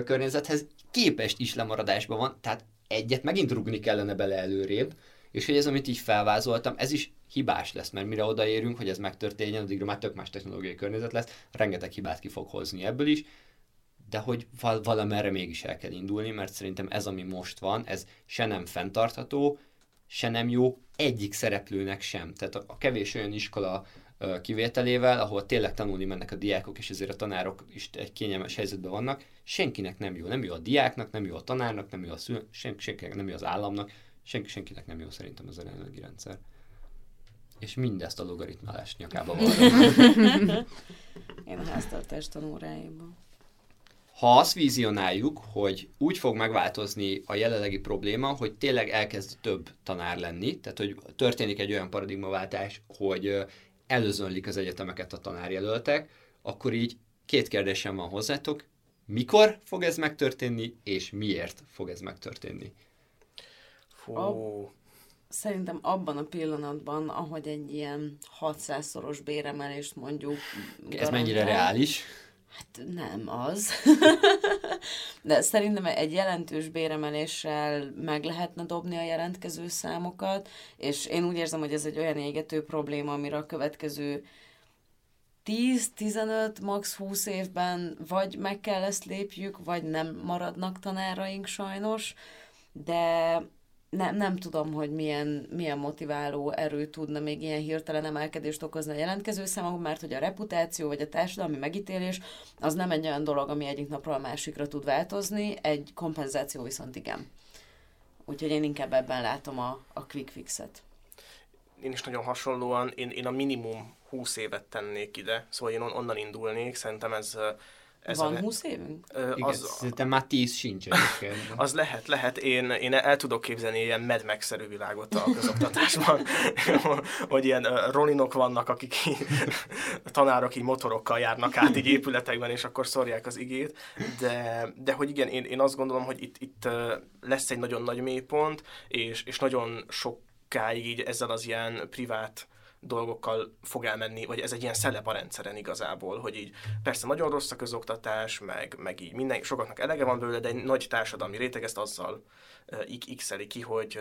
környezethez képest is lemaradásban van, tehát egyet megint rugni kellene bele előrébb, és hogy ez, amit így felvázoltam, ez is hibás lesz, mert mire odaérünk, hogy ez megtörténjen, addigra már tök más technológiai környezet lesz, rengeteg hibát ki fog hozni ebből is, de hogy val- valamerre mégis el kell indulni, mert szerintem ez, ami most van, ez se nem fenntartható, se nem jó egyik szereplőnek sem. Tehát a, a kevés olyan iskola kivételével, ahol tényleg tanulni mennek a diákok, és ezért a tanárok is egy kényelmes helyzetben vannak, senkinek nem jó. Nem jó a diáknak, nem jó a tanárnak, nem jó a szülő, sen, senkinek nem jó az államnak, senki, senkinek nem jó szerintem az jelenlegi rendszer. És mindezt a logaritmálás nyakába van. Én a háztartás tanóráiban ha azt vizionáljuk, hogy úgy fog megváltozni a jelenlegi probléma, hogy tényleg elkezd több tanár lenni, tehát hogy történik egy olyan paradigmaváltás, hogy előzönlik az egyetemeket a tanárjelöltek, akkor így két kérdésem van hozzátok. Mikor fog ez megtörténni, és miért fog ez megtörténni? Fú. A, szerintem abban a pillanatban, ahogy egy ilyen 600-szoros béremelést mondjuk... Ez mennyire reális? Hát nem az. De szerintem egy jelentős béremeléssel meg lehetne dobni a jelentkező számokat, és én úgy érzem, hogy ez egy olyan égető probléma, amire a következő 10-15, max 20 évben vagy meg kell ezt lépjük, vagy nem maradnak tanáraink sajnos, de nem, nem tudom, hogy milyen, milyen motiváló erő tudna még ilyen hirtelen emelkedést okozni a jelentkező számokban, mert hogy a reputáció vagy a társadalmi megítélés az nem egy olyan dolog, ami egyik napról a másikra tud változni, egy kompenzáció viszont igen. Úgyhogy én inkább ebben látom a, a quick fixet. Én is nagyon hasonlóan, én, én a minimum 20 évet tennék ide, szóval én onnan indulnék, szerintem ez ez Van a, 20 évünk? Igen, az, szerintem már 10 sincs Az lehet, lehet. Én, én el tudok képzelni ilyen Mad Max-szerű világot a közoktatásban, hogy ilyen uh, roninok vannak, akik tanárok így motorokkal járnak át így épületekben, és akkor szorják az igét. De, de hogy igen, én, én azt gondolom, hogy itt, itt lesz egy nagyon nagy mélypont, és, és nagyon sokáig így ezzel az ilyen privát dolgokkal fog elmenni, vagy ez egy ilyen szellep a rendszeren igazából, hogy így persze nagyon rossz a közoktatás, meg, meg így minden, sokaknak elege van belőle, de egy nagy társadalmi réteg ezt azzal x ki, hogy,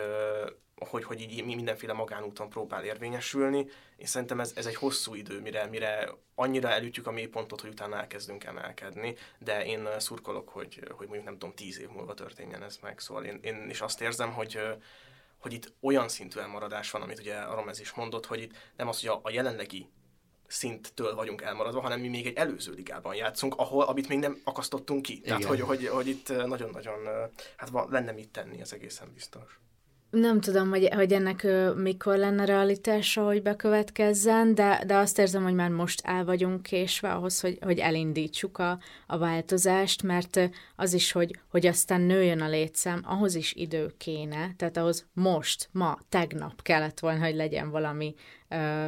hogy, hogy így mindenféle magánúton próbál érvényesülni, és szerintem ez, ez egy hosszú idő, mire, mire annyira elütjük a mélypontot, hogy utána elkezdünk emelkedni, de én szurkolok, hogy, hogy mondjuk nem tudom, tíz év múlva történjen ez meg, szóval én, én is azt érzem, hogy hogy itt olyan szintű elmaradás van, amit ugye a Romez is mondott, hogy itt nem az, hogy a, a jelenlegi szinttől vagyunk elmaradva, hanem mi még egy előző ligában játszunk, ahol, amit még nem akasztottunk ki. Igen. Tehát, hogy, hogy, hogy itt nagyon-nagyon, hát van, lenne mit tenni, ez egészen biztos. Nem tudom, hogy, hogy ennek ö, mikor lenne realitása, hogy bekövetkezzen, de, de azt érzem, hogy már most el vagyunk késve ahhoz, hogy, hogy elindítsuk a, a változást, mert az is, hogy, hogy aztán nőjön a létszám, ahhoz is idő kéne, tehát ahhoz most, ma, tegnap kellett volna, hogy legyen valami ö,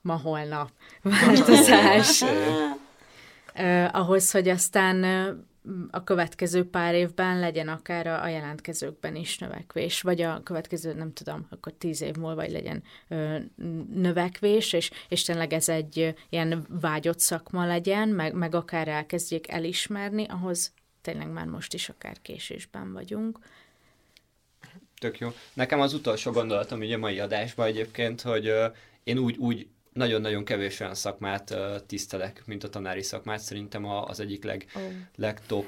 ma-holnap változás. uh, ahhoz, hogy aztán a következő pár évben legyen akár a, a jelentkezőkben is növekvés, vagy a következő, nem tudom, akkor tíz év múlva vagy legyen ö, növekvés, és, és tényleg ez egy ilyen vágyott szakma legyen, meg, meg akár elkezdjék elismerni, ahhoz tényleg már most is akár késésben vagyunk. Tök jó. Nekem az utolsó gondolatom ugye mai adásban egyébként, hogy ö, én úgy, úgy nagyon-nagyon kevés olyan szakmát tisztelek, mint a tanári szakmát. Szerintem a, az egyik leg, oh. legtop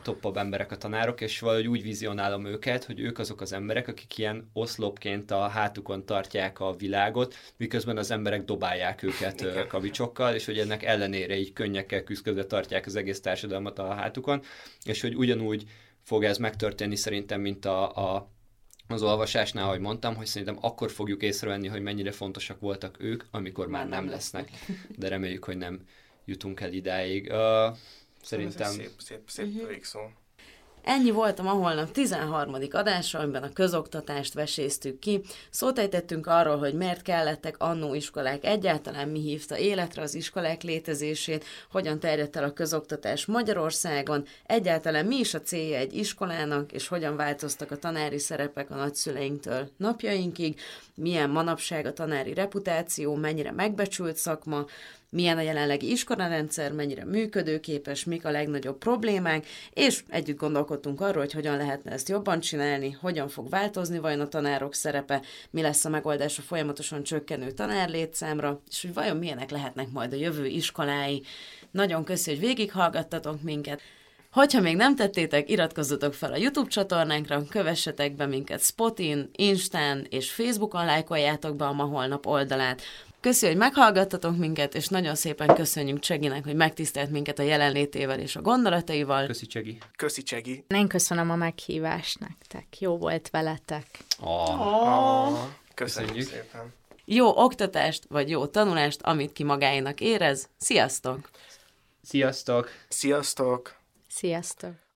toppabb emberek a tanárok, és valahogy úgy vizionálom őket, hogy ők azok az emberek, akik ilyen oszlopként a hátukon tartják a világot, miközben az emberek dobálják őket uh, kavicsokkal, és hogy ennek ellenére így könnyekkel küzdködve tartják az egész társadalmat a hátukon, és hogy ugyanúgy fog ez megtörténni szerintem, mint a, a az olvasásnál, ahogy mondtam, hogy szerintem akkor fogjuk észrevenni, hogy mennyire fontosak voltak ők, amikor már, már nem, nem lesznek. De reméljük, hogy nem jutunk el idáig. Uh, szerintem... Szép, szép, szép uh-huh. végszó. Ennyi voltam a holnap 13. adása, amiben a közoktatást veséztük ki. Szót ejtettünk arról, hogy miért kellettek annó iskolák egyáltalán, mi hívta életre az iskolák létezését, hogyan terjedt el a közoktatás Magyarországon, egyáltalán mi is a célja egy iskolának, és hogyan változtak a tanári szerepek a nagyszüleinktől napjainkig, milyen manapság a tanári reputáció, mennyire megbecsült szakma, milyen a jelenlegi iskolarendszer, mennyire működőképes, mik a legnagyobb problémák, és együtt gondolkodtunk arról, hogy hogyan lehetne ezt jobban csinálni, hogyan fog változni vajon a tanárok szerepe, mi lesz a megoldás a folyamatosan csökkenő tanárlétszámra, és hogy vajon milyenek lehetnek majd a jövő iskolái. Nagyon köszi, hogy végighallgattatok minket. Hogyha még nem tettétek, iratkozzatok fel a YouTube csatornánkra, kövessetek be minket Spotin, Instán és Facebookon, lájkoljátok be a ma holnap oldalát. Köszi, hogy meghallgattatok minket, és nagyon szépen köszönjük Cseginek, hogy megtisztelt minket a jelenlétével és a gondolataival. Köszi Csegi. Köszi Csegi. Én köszönöm a meghívást nektek. Jó volt veletek. Oh. Oh. Köszönjük. köszönjük szépen. Jó oktatást, vagy jó tanulást, amit ki magáénak érez. Sziasztok! Sziasztok! Sziasztok! Sziasztok!